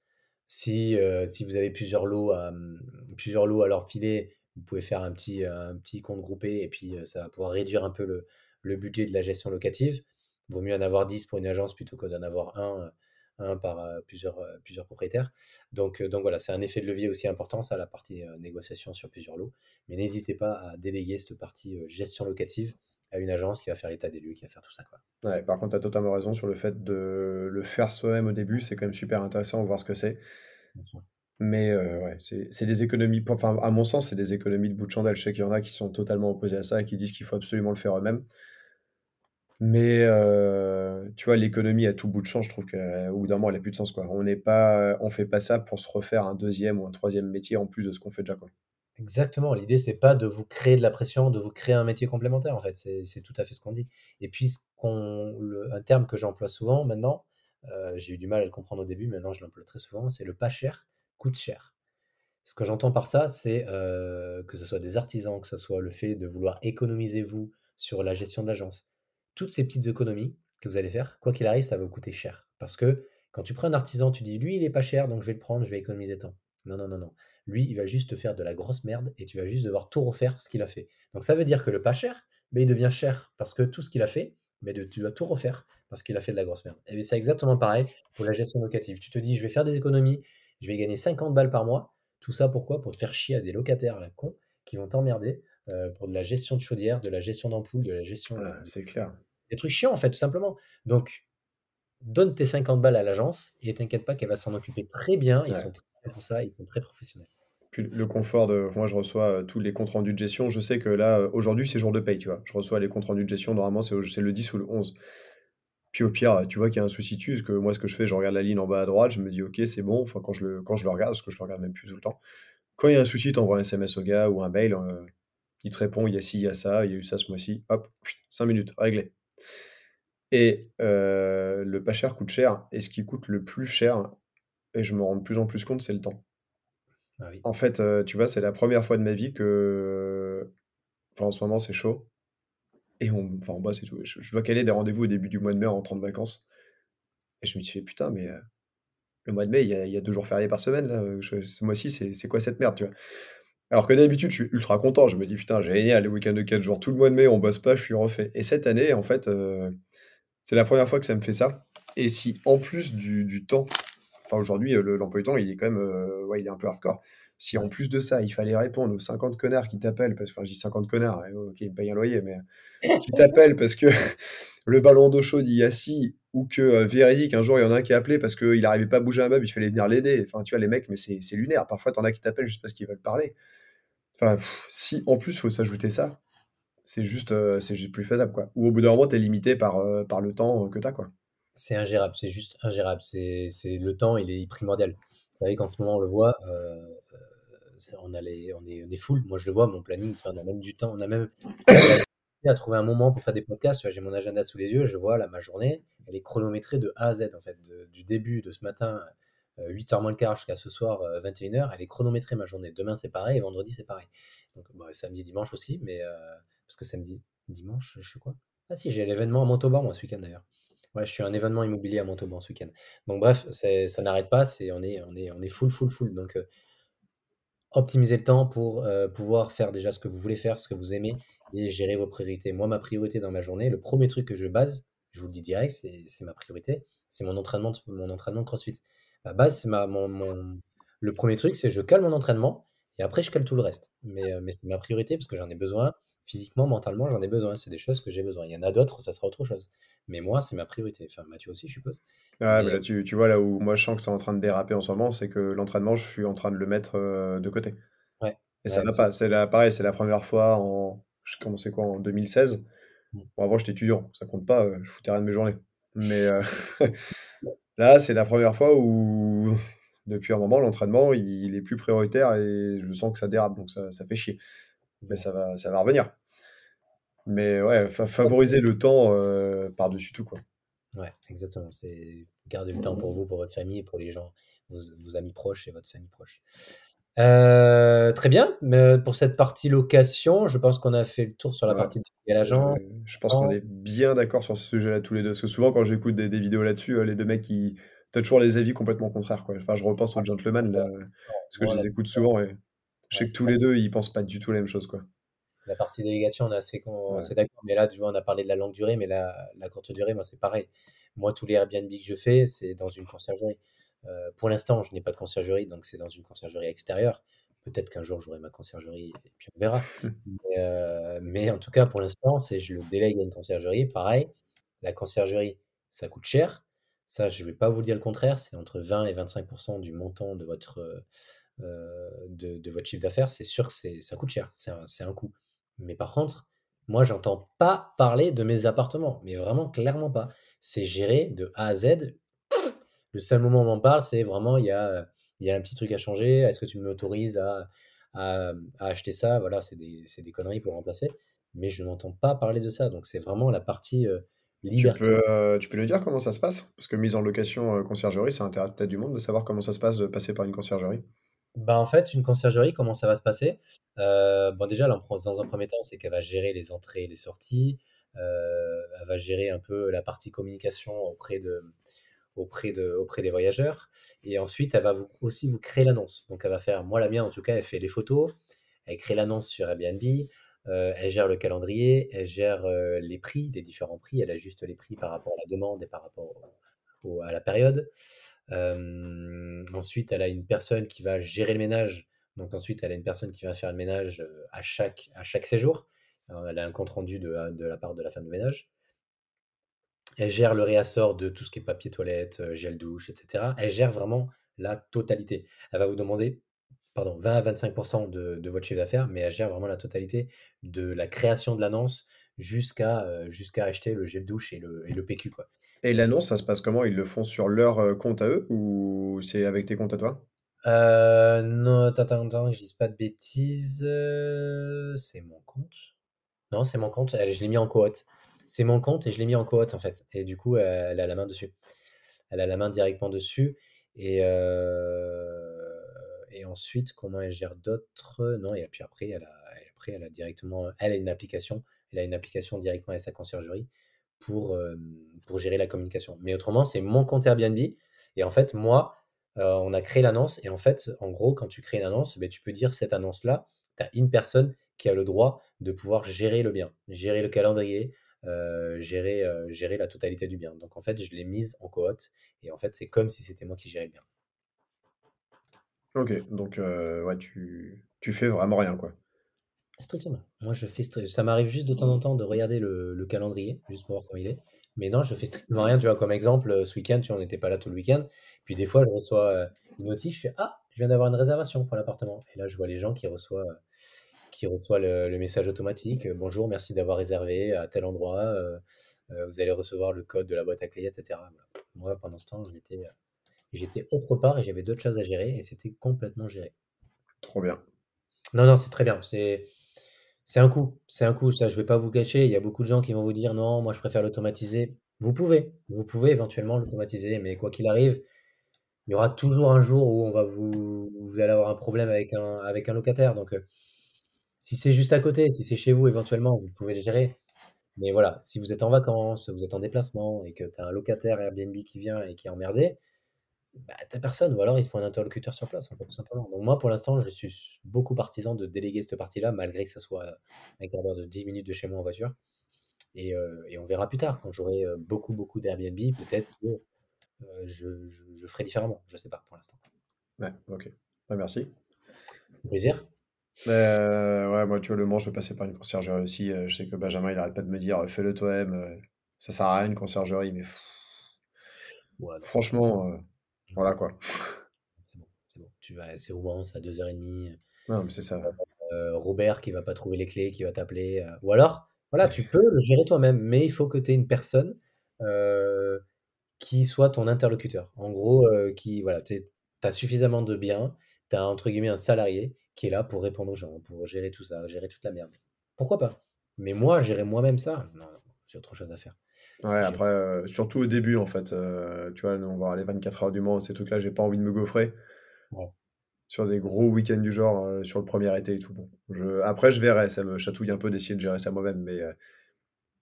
Si, euh, si vous avez plusieurs lots, à, mmh, plusieurs lots à leur filer, vous pouvez faire un petit, un petit compte groupé et puis euh, ça va pouvoir réduire un peu le, le budget de la gestion locative. Vaut mieux en avoir 10 pour une agence plutôt que d'en avoir un, un par euh, plusieurs, plusieurs propriétaires. Donc, donc voilà, c'est un effet de levier aussi important, ça, la partie négociation sur plusieurs lots. Mais n'hésitez pas à déléguer cette partie gestion locative à une agence qui va faire l'état des lieux, qui va faire tout ça. Quoi. Ouais, par contre, tu as totalement raison sur le fait de le faire soi-même au début, c'est quand même super intéressant de voir ce que c'est. Mais euh, ouais, c'est des économies, enfin, à mon sens, c'est des économies de bout de chandelle. Je sais qu'il y en a qui sont totalement opposés à ça et qui disent qu'il faut absolument le faire eux-mêmes. Mais euh, tu vois, l'économie à tout bout de champ, je trouve qu'au bout d'un moment, elle n'a plus de sens. Quoi. On n'est pas, on fait pas ça pour se refaire un deuxième ou un troisième métier en plus de ce qu'on fait déjà. Quoi. Exactement. L'idée, c'est pas de vous créer de la pression, de vous créer un métier complémentaire, en fait. C'est tout à fait ce qu'on dit. Et puis, un terme que j'emploie souvent maintenant, euh, j'ai eu du mal à le comprendre au début, maintenant je l'emploie très souvent, c'est le pas cher coûte cher. Ce que j'entends par ça, c'est euh, que ce soit des artisans, que ce soit le fait de vouloir économiser vous sur la gestion de l'agence. Toutes ces petites économies que vous allez faire, quoi qu'il arrive, ça va vous coûter cher. Parce que quand tu prends un artisan, tu dis, lui, il est pas cher, donc je vais le prendre, je vais économiser tant. Non, non, non, non. Lui, il va juste te faire de la grosse merde et tu vas juste devoir tout refaire ce qu'il a fait. Donc ça veut dire que le pas cher, mais il devient cher parce que tout ce qu'il a fait, mais tu dois tout refaire parce qu'il a fait de la grosse merde. Et c'est exactement pareil pour la gestion locative. Tu te dis, je vais faire des économies, je vais gagner 50 balles par mois. Tout ça pourquoi? Pour te faire chier à des locataires la con qui vont t'emmerder euh, pour de la gestion de chaudière, de la gestion d'ampoule, de la gestion. c'est clair. Des trucs chiants en fait, tout simplement. Donc, donne tes 50 balles à l'agence et t'inquiète pas qu'elle va s'en occuper très bien. Ils sont très pour ça, ils sont très professionnels. le confort de. Moi, je reçois euh, tous les comptes rendus de gestion. Je sais que là, euh, aujourd'hui, c'est jour de paye, tu vois. Je reçois les comptes rendus de gestion. Normalement, c'est le 10 ou le 11. Puis au pire, tu vois qu'il y a un souci dessus, parce que moi, ce que je fais, je regarde la ligne en bas à droite, je me dis, ok, c'est bon, enfin, quand je le, quand je le regarde, parce que je le regarde même plus tout le temps. Quand il y a un souci, tu envoies un SMS au gars ou un mail, euh, il te répond, il y a ci, il y a ça, il y a eu ça ce mois-ci, hop, 5 minutes, réglé. Et euh, le pas cher coûte cher, et ce qui coûte le plus cher, et je me rends de plus en plus compte, c'est le temps. Ah oui. En fait, euh, tu vois, c'est la première fois de ma vie que, enfin, en ce moment, c'est chaud. Et on, enfin, on bosse et tout. Je, je dois caler des rendez-vous au début du mois de mai en rentrant de vacances. Et je me dis, putain, mais euh, le mois de mai, il y a, deux jours fériés par semaine, là. Ce mois-ci, c'est quoi cette merde, tu vois? Alors que d'habitude, je suis ultra content. Je me dis, putain, génial, les week-ends de 4 jours, tout le mois de mai, on bosse pas, je suis refait. Et cette année, en fait, euh, c'est la première fois que ça me fait ça. Et si en plus du, du temps, enfin aujourd'hui, euh, le- l'emploi du temps, il est quand même, ouais, il est un peu hardcore. Si en plus de ça, il fallait répondre aux 50 connards qui t'appellent, parce que, je dis 50 connards, hein, ok, ils payent un loyer, mais qui t'appellent parce que le ballon d'eau chaude y assis, ou que euh, véridique, un jour, il y en a un qui a appelé parce qu'il n'arrivait pas à bouger un meuble, il fallait venir l'aider. Enfin, tu vois, les mecs, mais c'est lunaire. Parfois, t'en as qui t'appellent juste parce qu'ils veulent parler. Enfin, si en plus, faut s'ajouter ça, c'est juste, euh, c'est juste plus faisable, quoi. Ou au bout d'un moment, t'es limité par, euh, le temps euh, que t'as, quoi. C'est ingérable, c'est juste ingérable. C'est, le temps, il est primordial. Vous savez qu'en ce moment, on le voit, euh, euh, on, a on est, full. Moi, je le vois, mon planning, on a même du temps, on a même à trouver un moment pour faire des podcasts. J'ai mon agenda sous les yeux, je vois là, ma journée, elle est chronométrée de A à Z, en fait, du début de ce matin, euh, 8h moins le quart, jusqu'à ce soir, euh, 21h, elle est chronométrée ma journée. Demain, c'est pareil, et vendredi, c'est pareil. Donc, bon, samedi, dimanche aussi, mais euh, parce que samedi, dimanche, je sais quoi? Ah si, j'ai l'événement à Montauban, moi, ce week-end d'ailleurs. Ouais, je suis un événement immobilier à Montauban ce week-end. Donc bref, ça n'arrête pas, c'est, on, est, on, est, on est full, full, full. Donc euh, optimiser le temps pour euh, pouvoir faire déjà ce que vous voulez faire, ce que vous aimez, et gérer vos priorités. Moi, ma priorité dans ma journée, le premier truc que je base, je vous le dis direct, c'est ma priorité, c'est mon entraînement, mon entraînement de CrossFit. Ma base, c'est ma, mon, mon- Le premier truc, c'est je cale mon entraînement, et après, je cale tout le reste. Mais, euh, mais c'est ma priorité parce que j'en ai besoin, physiquement, mentalement, j'en ai besoin. C'est des choses que j'ai besoin. Il y en a d'autres, ça sera autre chose. Mais moi, c'est ma priorité. Enfin, Mathieu aussi, je suppose. Ouais, mais Mais là, tu, tu vois, là où moi je sens que c'est en train de déraper en ce moment, c'est que l'entraînement, je suis en train de le mettre euh, de côté. ouais, Et ça ouais, va pas. C'est la, pareil, c'est la première fois en. Je commençais quoi, en 2016. Mm. Bon, avant, j'étais étudiant, ça compte pas, euh, je foutais rien de mes journées. Mais euh, là, c'est la première fois où, depuis un moment, l'entraînement, il, est plus prioritaire et je sens que ça dérape, donc ça, ça fait chier. Mais ça va, ça va revenir. Mais ouais, fa- favoriser le temps euh, par-dessus tout, quoi. Ouais, exactement. C'est garder le temps pour vous, pour votre famille, et pour les gens, vos, vos amis proches et votre famille proche. Euh, très bien. Mais pour cette partie location, je pense qu'on a fait le tour sur la Ouais. partie de l'agence. Je, je pense qu'on est bien d'accord sur ce sujet-là tous les deux. Parce que souvent, quand j'écoute des, des vidéos là-dessus, euh, les deux mecs, qui t'as toujours les avis complètement contraires. Quoi. Enfin, je repense aux gentlemen, là, parce que je les écoute souvent et je sais que tous les deux, ils pensent pas du tout la même chose. Quoi. La partie délégation, on est assez, con- Ouais. d'accord. Mais là, tu vois, on a parlé de la longue durée, mais la, la courte durée, moi, c'est pareil. Moi, tous les Airbnb que je fais, c'est dans une conciergerie. Euh, pour l'instant, je n'ai pas de conciergerie, donc c'est dans une conciergerie extérieure. Peut-être qu'un jour, j'aurai ma conciergerie et puis on verra. Mais, euh, mais en tout cas, pour l'instant, c'est je le délègue à une conciergerie. Pareil, la conciergerie, ça coûte cher. Ça, je ne vais pas vous dire le contraire. C'est entre 20 et 25% du montant de votre, euh, euh, de, votre chiffre d'affaires. C'est sûr que ça coûte cher. C'est un, un coût. Mais par contre, moi, j'entends pas parler de mes appartements. Mais vraiment, clairement pas. C'est géré de A à Z. Le seul moment où on m'en parle, c'est vraiment, il y a, il y a un petit truc à changer. Est-ce que tu m'autorises à, à, à acheter ça? Voilà, c'est des, des conneries pour remplacer. Mais je n'entends pas parler de ça. Donc, c'est vraiment la partie euh, Tu peux, euh, tu peux nous dire comment ça se passe? Parce que mise en location euh, conciergerie, ça intéresse peut-être du monde de savoir comment ça se passe de passer par une conciergerie. Bah, en fait, une conciergerie, comment ça va se passer? Euh, bon, déjà, dans un premier temps, c'est qu'elle va gérer les entrées et les sorties. Elle va gérer un peu la partie communication auprès de, auprès de, auprès des voyageurs. Et ensuite, elle va vous, aussi vous créer l'annonce. Donc, elle va faire, moi, la mienne, en tout cas, elle fait les photos, elle crée l'annonce sur Airbnb, euh, elle gère le calendrier, elle gère euh, les prix, les différents prix, elle ajuste les prix par rapport à la demande et par rapport à la période. Euh, ensuite, elle a une personne qui va gérer le ménage. Donc ensuite, elle a une personne qui va faire le ménage à chaque, à chaque séjour. Elle a un compte rendu de, de la part de la femme de ménage. Elle gère le réassort de tout ce qui est papier toilette, gel douche, etc. Elle gère vraiment la totalité. Elle va vous demander, pardon, 20 à 25% de, de votre chiffre d'affaires, mais elle gère vraiment la totalité de la création de l'annonce jusqu'à euh, jusqu'à acheter le gel douche et le, et le PQ, quoi. Et l'annonce, ça se passe comment? Ils le font sur leur euh, compte à eux ou c'est avec tes comptes à toi? Euh, non, attends, attends, attends, je dis pas de bêtises. euh, c'est mon compte. Non, c'est mon compte. Je l'ai mis en cohorte. C'est mon compte et je l'ai mis en cohorte en fait. Et du coup, elle, elle a la main dessus. Elle a la main directement dessus. Et, euh, et ensuite, comment elle gère d'autres? Non, et puis après, elle a, après, elle a directement, elle a une application. Elle a une application directement avec sa conciergerie pour, euh, pour gérer la communication. Mais autrement, c'est mon compte Airbnb. Et en fait, moi, euh, on a créé l'annonce. Et en fait, en gros, quand tu crées une annonce, ben, tu peux dire cette annonce-là, tu as une personne qui a le droit de pouvoir gérer le bien, gérer le calendrier, euh, gérer, euh, gérer la totalité du bien. Donc en fait, je l'ai mise en cohorte. Et en fait, c'est comme si c'était moi qui gérais le bien. Ok, donc ouais, tu, tu fais vraiment rien, quoi. Strictement. Moi, je fais stri- ça m'arrive juste de temps en temps de regarder le, le calendrier, juste pour voir comment il est. Mais non, je fais strictement rien. Tu vois, comme exemple, ce week-end, tu on n'était pas là tout le week-end. Puis des fois, je reçois une notif, je fais Ah, je viens d'avoir une réservation pour l'appartement. Et là, je vois les gens qui reçoivent, qui reçoivent le, message automatique. Bonjour, merci d'avoir réservé à tel endroit. vous allez recevoir le code de la boîte à clés, etc. Moi, pendant ce temps, j'étais j'étais autre part et j'avais d'autres choses à gérer et c'était complètement géré. Trop bien. Non, non, c'est très bien. C'est c'est un coût. C'est un coût. Ça, je vais pas vous gâcher. Il y a beaucoup de gens qui vont vous dire non, moi je préfère l'automatiser. Vous pouvez, vous pouvez éventuellement l'automatiser, mais quoi qu'il arrive, il y aura toujours un jour où on va vous, vous allez avoir un problème avec un, avec un locataire. Donc, euh, si c'est juste à côté, si c'est chez vous, éventuellement, vous pouvez le gérer. Mais voilà, si vous êtes en vacances, vous êtes en déplacement et que tu as un locataire Airbnb qui vient et qui est emmerdé, bah, tu personne. Ou alors il te faut un interlocuteur sur place, en fait, tout simplement. Donc moi, pour l'instant, je suis beaucoup partisan de déléguer cette partie-là, malgré que ça soit euh, un quart d'heure de 10 minutes de chez moi en voiture. Et, euh, et on verra plus tard, quand j'aurai euh, beaucoup, beaucoup d'Airbnb, peut-être que euh, je, je- je ferai différemment. Je sais pas pour l'instant. Ouais, ok. Ouais, merci. Au plaisir. Euh, ouais, moi, tu vois, le Mans, je passer par une conciergerie aussi. je sais que Benjamin, il arrête pas de me dire, fais-le toi-même. ça sert à rien, une conciergerie, mais Ouais, franchement, voilà quoi. c'est bon, c'est bon. Tu vas, c'est Rouen, c'est à 2h30. Non, mais c'est ça. euh, Robert qui va pas trouver les clés, qui va t'appeler. euh, Ou alors, voilà, tu peux le gérer toi-même, mais il faut que tu aies une personne euh, qui soit ton interlocuteur. En gros, euh, qui, voilà, tu as suffisamment de biens, tu as entre guillemets un salarié qui est là pour répondre aux gens, pour gérer tout ça, gérer toute la merde. Pourquoi pas? Mais moi, gérer moi-même ça, non, non, j'ai autre chose à faire. Ouais, après, euh, surtout au début, en fait. euh, tu vois, nous, on va aller 24 heures du Mans, ces trucs-là, j'ai pas envie de me gaufrer. Ouais. Sur des gros week-ends du genre, euh, sur le premier été et tout. Bon, je... Après, je verrai, ça me chatouille un peu d'essayer de gérer ça moi-même, mais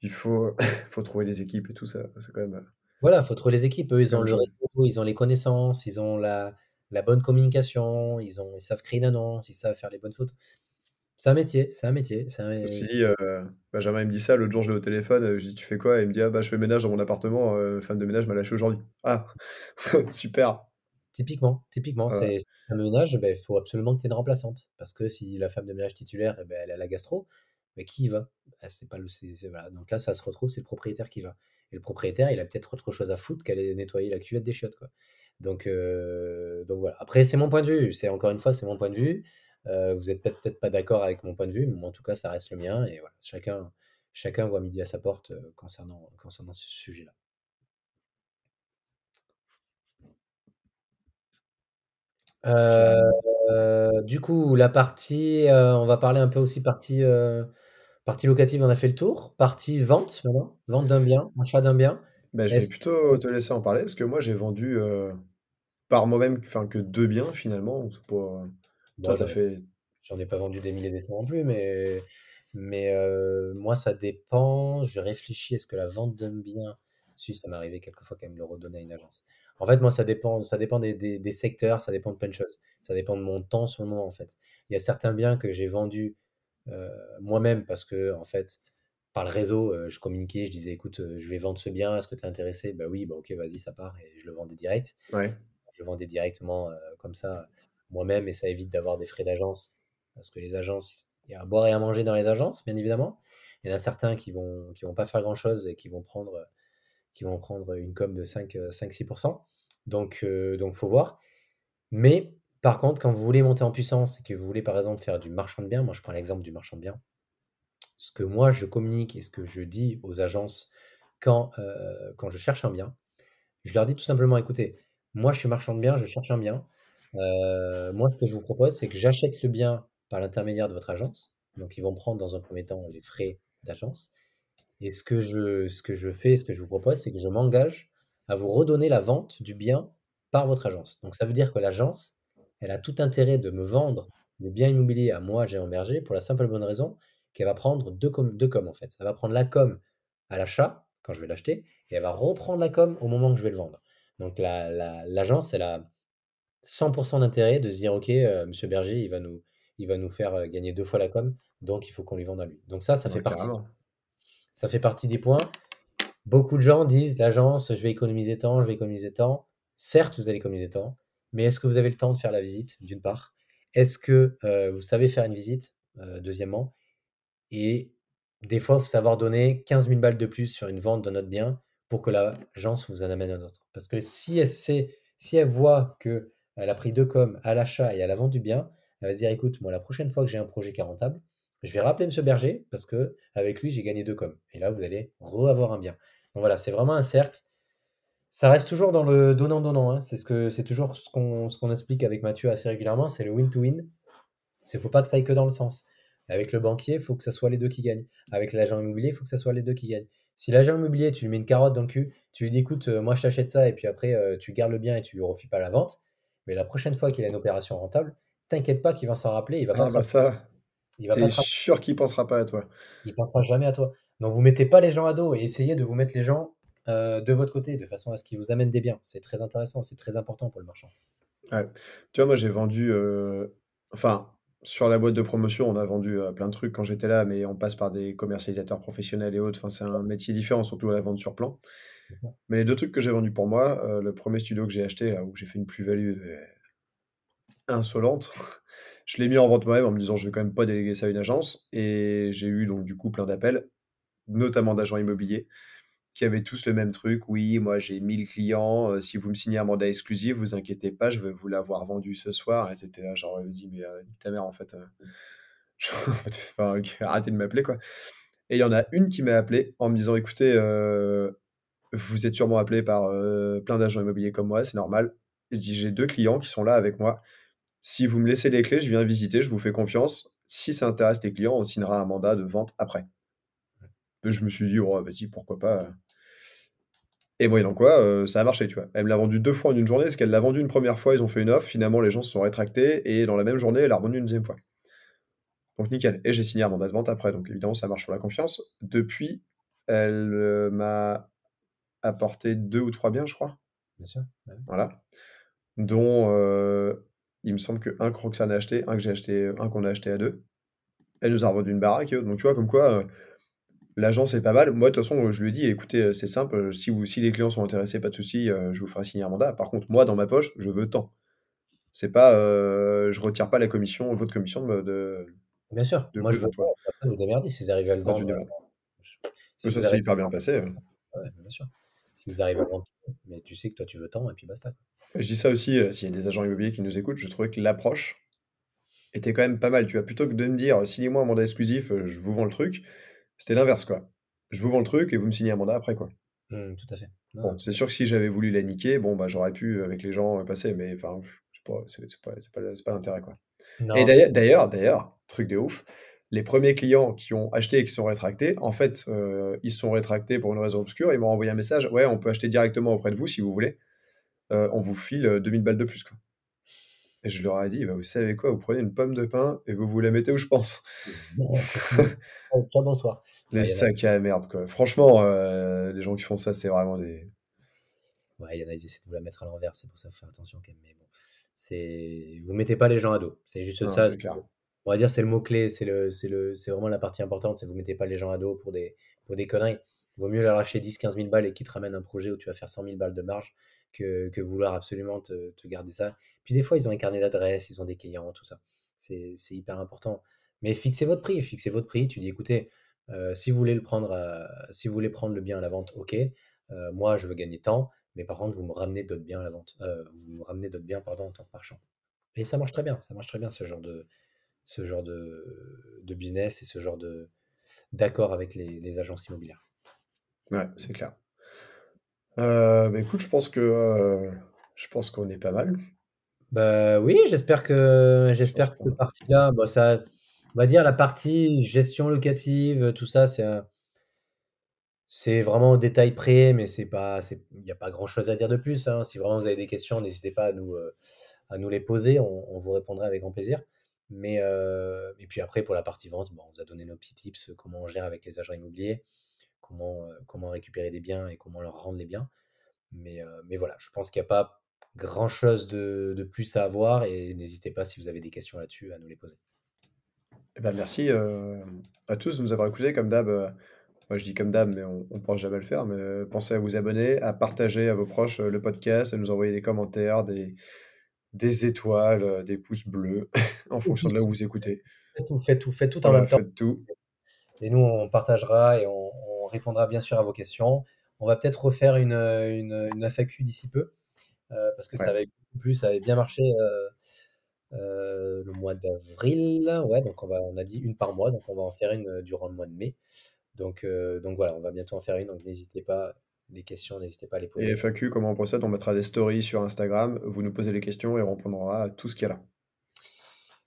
il faut... faut trouver les équipes et tout ça. C'est quand même. Voilà, faut trouver les équipes. Eux, ils ont le réseau, ils ont les connaissances, ils ont la, la bonne communication, ils ont, ils savent créer une annonce, ils savent faire les bonnes photos. C'est un métier, c'est un métier. c'est un- dit, euh, Benjamin il me dit ça, l'autre jour je l'ai au téléphone, euh, je dis tu fais quoi? Et il me dit ah bah je fais ménage dans mon appartement, euh, femme de ménage m'a lâché aujourd'hui. Ah super. Typiquement, typiquement, c'est c'est un ménage, ben, il faut absolument que tu aies une remplaçante. Parce que si la femme de ménage titulaire, eh ben, elle a la gastro, mais qui y va? Ben, c'est pas le, c'est- voilà. Donc là, ça se retrouve, c'est le propriétaire qui va. Et le propriétaire, il a peut-être autre chose à foutre qu'aller nettoyer la cuvette des chiottes, quoi. Donc, euh, donc voilà. Après, c'est mon point de vue. C'est encore une fois, c'est mon point de vue. Euh, vous êtes peut-être pas d'accord avec mon point de vue, mais en tout cas, ça reste le mien. Et voilà, chacun, chacun voit midi à sa porte euh, concernant, concernant ce sujet-là. Euh, euh, du coup, la partie, euh, on va parler un peu aussi partie, partie locative, on a fait le tour. Partie vente maintenant, vente d'un bien, achat d'un bien. Ben, je vais plutôt te laisser en parler, parce que moi j'ai vendu par moi-même que deux biens finalement. Bon, Toi j'en ai, fait. j'en ai pas vendu des milliers des cents non plus, mais, mais euh, moi, ça dépend. Je réfléchis, est-ce que la vente d'un bien, si ça m'est arrivé quelquefois quand même de le redonner à une agence. En fait, moi, ça dépend, ça dépend des, des- des secteurs, ça dépend de plein de choses. Ça dépend de mon temps sur le moment, en fait. Il y a certains biens que j'ai vendus euh, moi-même parce que, en fait, par le réseau, euh, je communiquais, je disais, écoute, euh, je vais vendre ce bien, est-ce que tu es intéressé? Bah oui, bah ok, vas-y, ça part, et je le vendais direct. Ouais. Je le vendais directement comme ça, moi-même, et ça évite d'avoir des frais d'agence, parce que les agences, il y a à boire et à manger dans les agences, bien évidemment. Il y en a certains qui vont, qui vont pas faire grand-chose et qui vont prendre, euh, qui vont prendre une com de 5, euh, 5-6%. Donc, euh, donc, faut voir. Mais par contre, quand vous voulez monter en puissance et que vous voulez par exemple faire du marchand de biens, moi je prends l'exemple du marchand de biens, ce que moi je communique et ce que je dis aux agences quand, quand je cherche un bien, je leur dis tout simplement, écoutez, moi je suis marchand de biens, je cherche un bien. Moi, ce que je vous propose, c'est que j'achète le bien par l'intermédiaire de votre agence. Donc, ils vont prendre dans un premier temps les frais d'agence. Et ce que je, ce que je fais, ce que je vous propose, c'est que je m'engage à vous redonner la vente du bien par votre agence. Donc, ça veut dire que l'agence, elle a tout intérêt de me vendre le bien immobilier à moi, Géant Berger, pour la simple bonne raison qu'elle va prendre deux com, deux en fait. Elle va prendre la com à l'achat, quand je vais l'acheter, et elle va reprendre la com au moment que je vais le vendre. Donc l'agence, elle a 100% d'intérêt de se dire, OK, euh, Monsieur Berger, il va nous, il va nous faire euh, gagner deux fois la com, donc il faut qu'on lui vende à lui. Donc ça, ça fait partie. Ça fait partie des points. Beaucoup de gens disent l'agence, je vais économiser temps, je vais économiser temps. Certes, vous allez économiser temps, mais est-ce que vous avez le temps de faire la visite, d'une part? Est-ce que euh, vous savez faire une visite, deuxièmement? Et des fois, il faut savoir donner 15 000 balles de plus sur une vente d'un autre bien pour que l'agence vous en amène un autre. Parce que si elle, sait, si elle voit qu'elle a pris deux coms à l'achat et à la vente du bien, elle va se dire écoute, moi, la prochaine fois que j'ai un projet qui est rentable, je vais rappeler M. Berger parce que avec lui, j'ai gagné deux coms. Et là, vous allez re-avoir un bien. Donc voilà, c'est vraiment un cercle. Ça reste toujours dans le donnant-donnant. Hein. C'est ce que c'est toujours ce qu'on ce explique avec Mathieu assez régulièrement, c'est le win-to-win. Ne faut pas que ça aille que dans le sens. Avec le banquier, il faut que ce soit les deux qui gagnent. Avec l'agent immobilier, il faut que ce soit les deux qui gagnent. Si l'agent immobilier, tu lui mets une carotte dans le cul, tu lui dis écoute, euh, moi je t'achète ça, et puis après euh, tu gardes le bien et tu lui refis pas la vente, mais la prochaine fois qu'il a une opération rentable, t'inquiète pas qu'il va s'en rappeler. Il va pas ah bah ça, il va sûr qu'il pensera pas à toi. Il pensera jamais à toi. Donc vous mettez pas les gens à dos et essayez de vous mettre les gens euh, de votre côté de façon à ce qu'ils vous amènent des biens. C'est très intéressant, c'est très important pour le marchand. Ouais. Tu vois, moi j'ai vendu, enfin sur la boîte de promotion, on a vendu plein de trucs quand j'étais là, mais on passe par des commercialisateurs professionnels et autres. Enfin, c'est un métier différent, surtout à la vente sur plan. Mais les deux trucs que j'ai vendus pour moi, le premier studio que j'ai acheté, où j'ai fait une plus-value insolente, je l'ai mis en vente moi-même en me disant je vais quand même pas déléguer ça à une agence. Et j'ai eu donc du coup plein d'appels, notamment d'agents immobiliers, qui avaient tous le même truc. Oui, moi j'ai 1000 clients. Euh, si vous me signez un mandat exclusif, vous inquiétez pas, je vais vous l'avoir vendu ce soir. Et t'étais là, genre, vas-y, mais euh, ta mère, en fait. Euh, arrêtez de m'appeler, quoi. Et il y en a une qui m'a appelé en me disant écoutez, vous êtes sûrement appelé par plein d'agents immobiliers comme moi, c'est normal. j'ai deux clients qui sont là avec moi. Si vous me laissez les clés, je viens visiter, je vous fais confiance. Si ça intéresse les clients, on signera un mandat de vente après. Je me suis dit, oh, vas-y, pourquoi pas. Et moyennant quoi, euh, ça a marché, tu vois. Elle me l'a vendu deux fois en une journée, parce qu'elle l'a vendu une première fois, ils ont fait une offre, finalement les gens se sont rétractés, et dans la même journée, elle l'a revendu une deuxième fois. Donc nickel. Et j'ai signé un mandat de vente après, donc évidemment ça marche sur la confiance. Depuis, elle euh, m'a apporté deux ou trois biens, je crois. Bien sûr. Voilà. Dont euh, il me semble que un Croxan a acheté, un que j'ai acheté, un qu'on a acheté à deux. Elle nous a revendu une baraque, donc tu vois, comme quoi L'agence est pas mal. Moi, de toute façon, je lui ai dit, écoutez, euh, c'est simple, euh, si, vous, si les clients sont intéressés, pas de souci, euh, je vous ferai signer un mandat. Par contre, moi, dans ma poche, je veux tant. C'est pas, je retire pas la commission, votre commission de. Bien sûr. moi, je veux pas. Après, vous démerdez si vous arrivez à le vendre. ça s'est hyper bien passé. Ouais, bien sûr. Si vous arrivez à vendre, mais tu sais que toi, tu veux tant, et puis basta. Je dis ça aussi, s'il y a des agents immobiliers qui nous écoutent, je trouvais que l'approche était quand même pas mal. Tu vois, plutôt que de me dire, signez-moi un mandat exclusif, je vous vends le truc c'était l'inverse, quoi. Je vous vends le truc et vous me signez un mandat après, quoi. Mmh, tout à fait. bon, c'est sûr que si j'avais voulu la niquer, bon, bah, j'aurais pu, avec les gens, passer, mais enfin, c'est pas, pas, pas l'intérêt, quoi. et d'ailleurs, d'ailleurs, truc de ouf, les premiers clients qui ont acheté et qui sont rétractés, en fait, euh, ils sont rétractés pour une raison obscure. Ils m'ont envoyé un message Ouais, on peut acheter directement auprès de vous si vous voulez. Euh, on vous file 2000 balles de plus. Quoi. Et je leur ai dit, bah, vous savez quoi, vous prenez une pomme de pain et vous vous la mettez où je pense. bonsoir. Les sacs à merde, quoi. Franchement, euh, les gens qui font ça, c'est vraiment des. Ouais, il y en a, ils essaient de vous la mettre à l'envers, c'est pour ça, faire attention quand même. Mais bon, c'est... vous mettez pas les gens à dos. C'est juste ça. On va dire, c'est le mot-clé, c'est, le, c'est, le, c'est vraiment la partie importante, c'est vous mettez pas les gens à dos pour des, pour des conneries. Vaut mieux leur lâcher 10-15 000 balles et qu'ils te ramènent un projet où tu vas faire 100 000 balles de marge que, vouloir absolument te, garder ça. Puis des fois, ils ont un carnet d'adresses, ils ont des clients, tout ça. C'est hyper important. Mais fixez votre prix, fixez votre prix. Tu dis, écoutez, euh, si vous voulez le prendre, si vous voulez prendre le bien à la vente, ok. Euh, moi, je veux gagner temps, mais par contre, vous me ramenez d'autres biens à la vente. Euh, vous me ramenez d'autres biens, pardon, en tant que marchand. Et ça marche très bien. Ça marche très bien ce genre de, ce genre de, de business et ce genre de, d'accord avec les, les agences immobilières. Ouais, c'est clair. Euh, bah, écoute, je pense que euh, je pense qu'on est pas mal. Bah oui, j'espère que j'espère que cette partie-là, bah, ça, on va dire la partie gestion locative, tout ça, c'est c'est vraiment au détail près, mais c'est pas, il n'y a pas grand-chose à dire de plus. hein. Si vraiment vous avez des questions, n'hésitez pas à nous, euh, à nous les poser, on, on vous répondra avec grand plaisir. Mais euh, et puis après pour la partie vente, bon, on vous a donné nos petits tips, comment on gère avec les agents immobiliers, comment, euh, comment récupérer des biens et comment leur rendre les biens. Mais, euh, mais voilà, je pense qu'il n'y a pas grand-chose de, de plus à avoir et n'hésitez pas si vous avez des questions là-dessus à nous les poser. Eh ben, merci euh, à tous de nous avoir écoutés. Comme d'hab, euh, moi je dis comme d'hab, mais on ne pense jamais le faire. Mais euh, pensez à vous abonner, à partager à vos proches euh, le podcast, à nous envoyer des commentaires, des, des étoiles, euh, des pouces bleus, en fonction de là où vous écoutez. Faites tout, faites tout, faites tout en Voilà, même temps. faites tout. Et nous, on partagera et on, on répondra bien sûr à vos questions. On va peut-être refaire une, une, une FAQ d'ici peu, euh, parce que ça avait plus, ça avait bien marché euh, euh, le mois d'avril. Ouais, donc on va, on a dit une par mois, donc on va en faire une durant le mois de mai. Donc, donc voilà, on va bientôt en faire une, donc n'hésitez pas, les questions, n'hésitez pas à les Et poser. FAQ, comment on procède? On mettra des stories sur Instagram. Vous nous posez les questions et on répondra à tout ce qu'il y a là.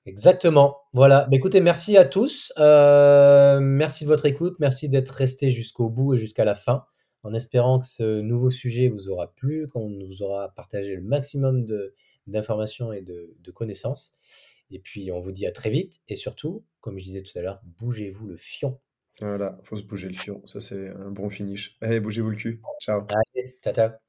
Exactement. Voilà. Bah, écoutez, merci à tous. Euh, merci de votre écoute. Merci d'être resté jusqu'au bout et jusqu'à la fin, en espérant que ce nouveau sujet vous aura plu, qu'on nous aura partagé le maximum de, d'informations et de, de connaissances. Et puis, on vous dit à très vite. Et surtout, comme je disais tout à l'heure, bougez-vous le fion. Voilà, faut se bouger le fion. Ça, c'est un bon finish. Allez, bougez-vous le cul. Ciao. Allez, ciao, ciao.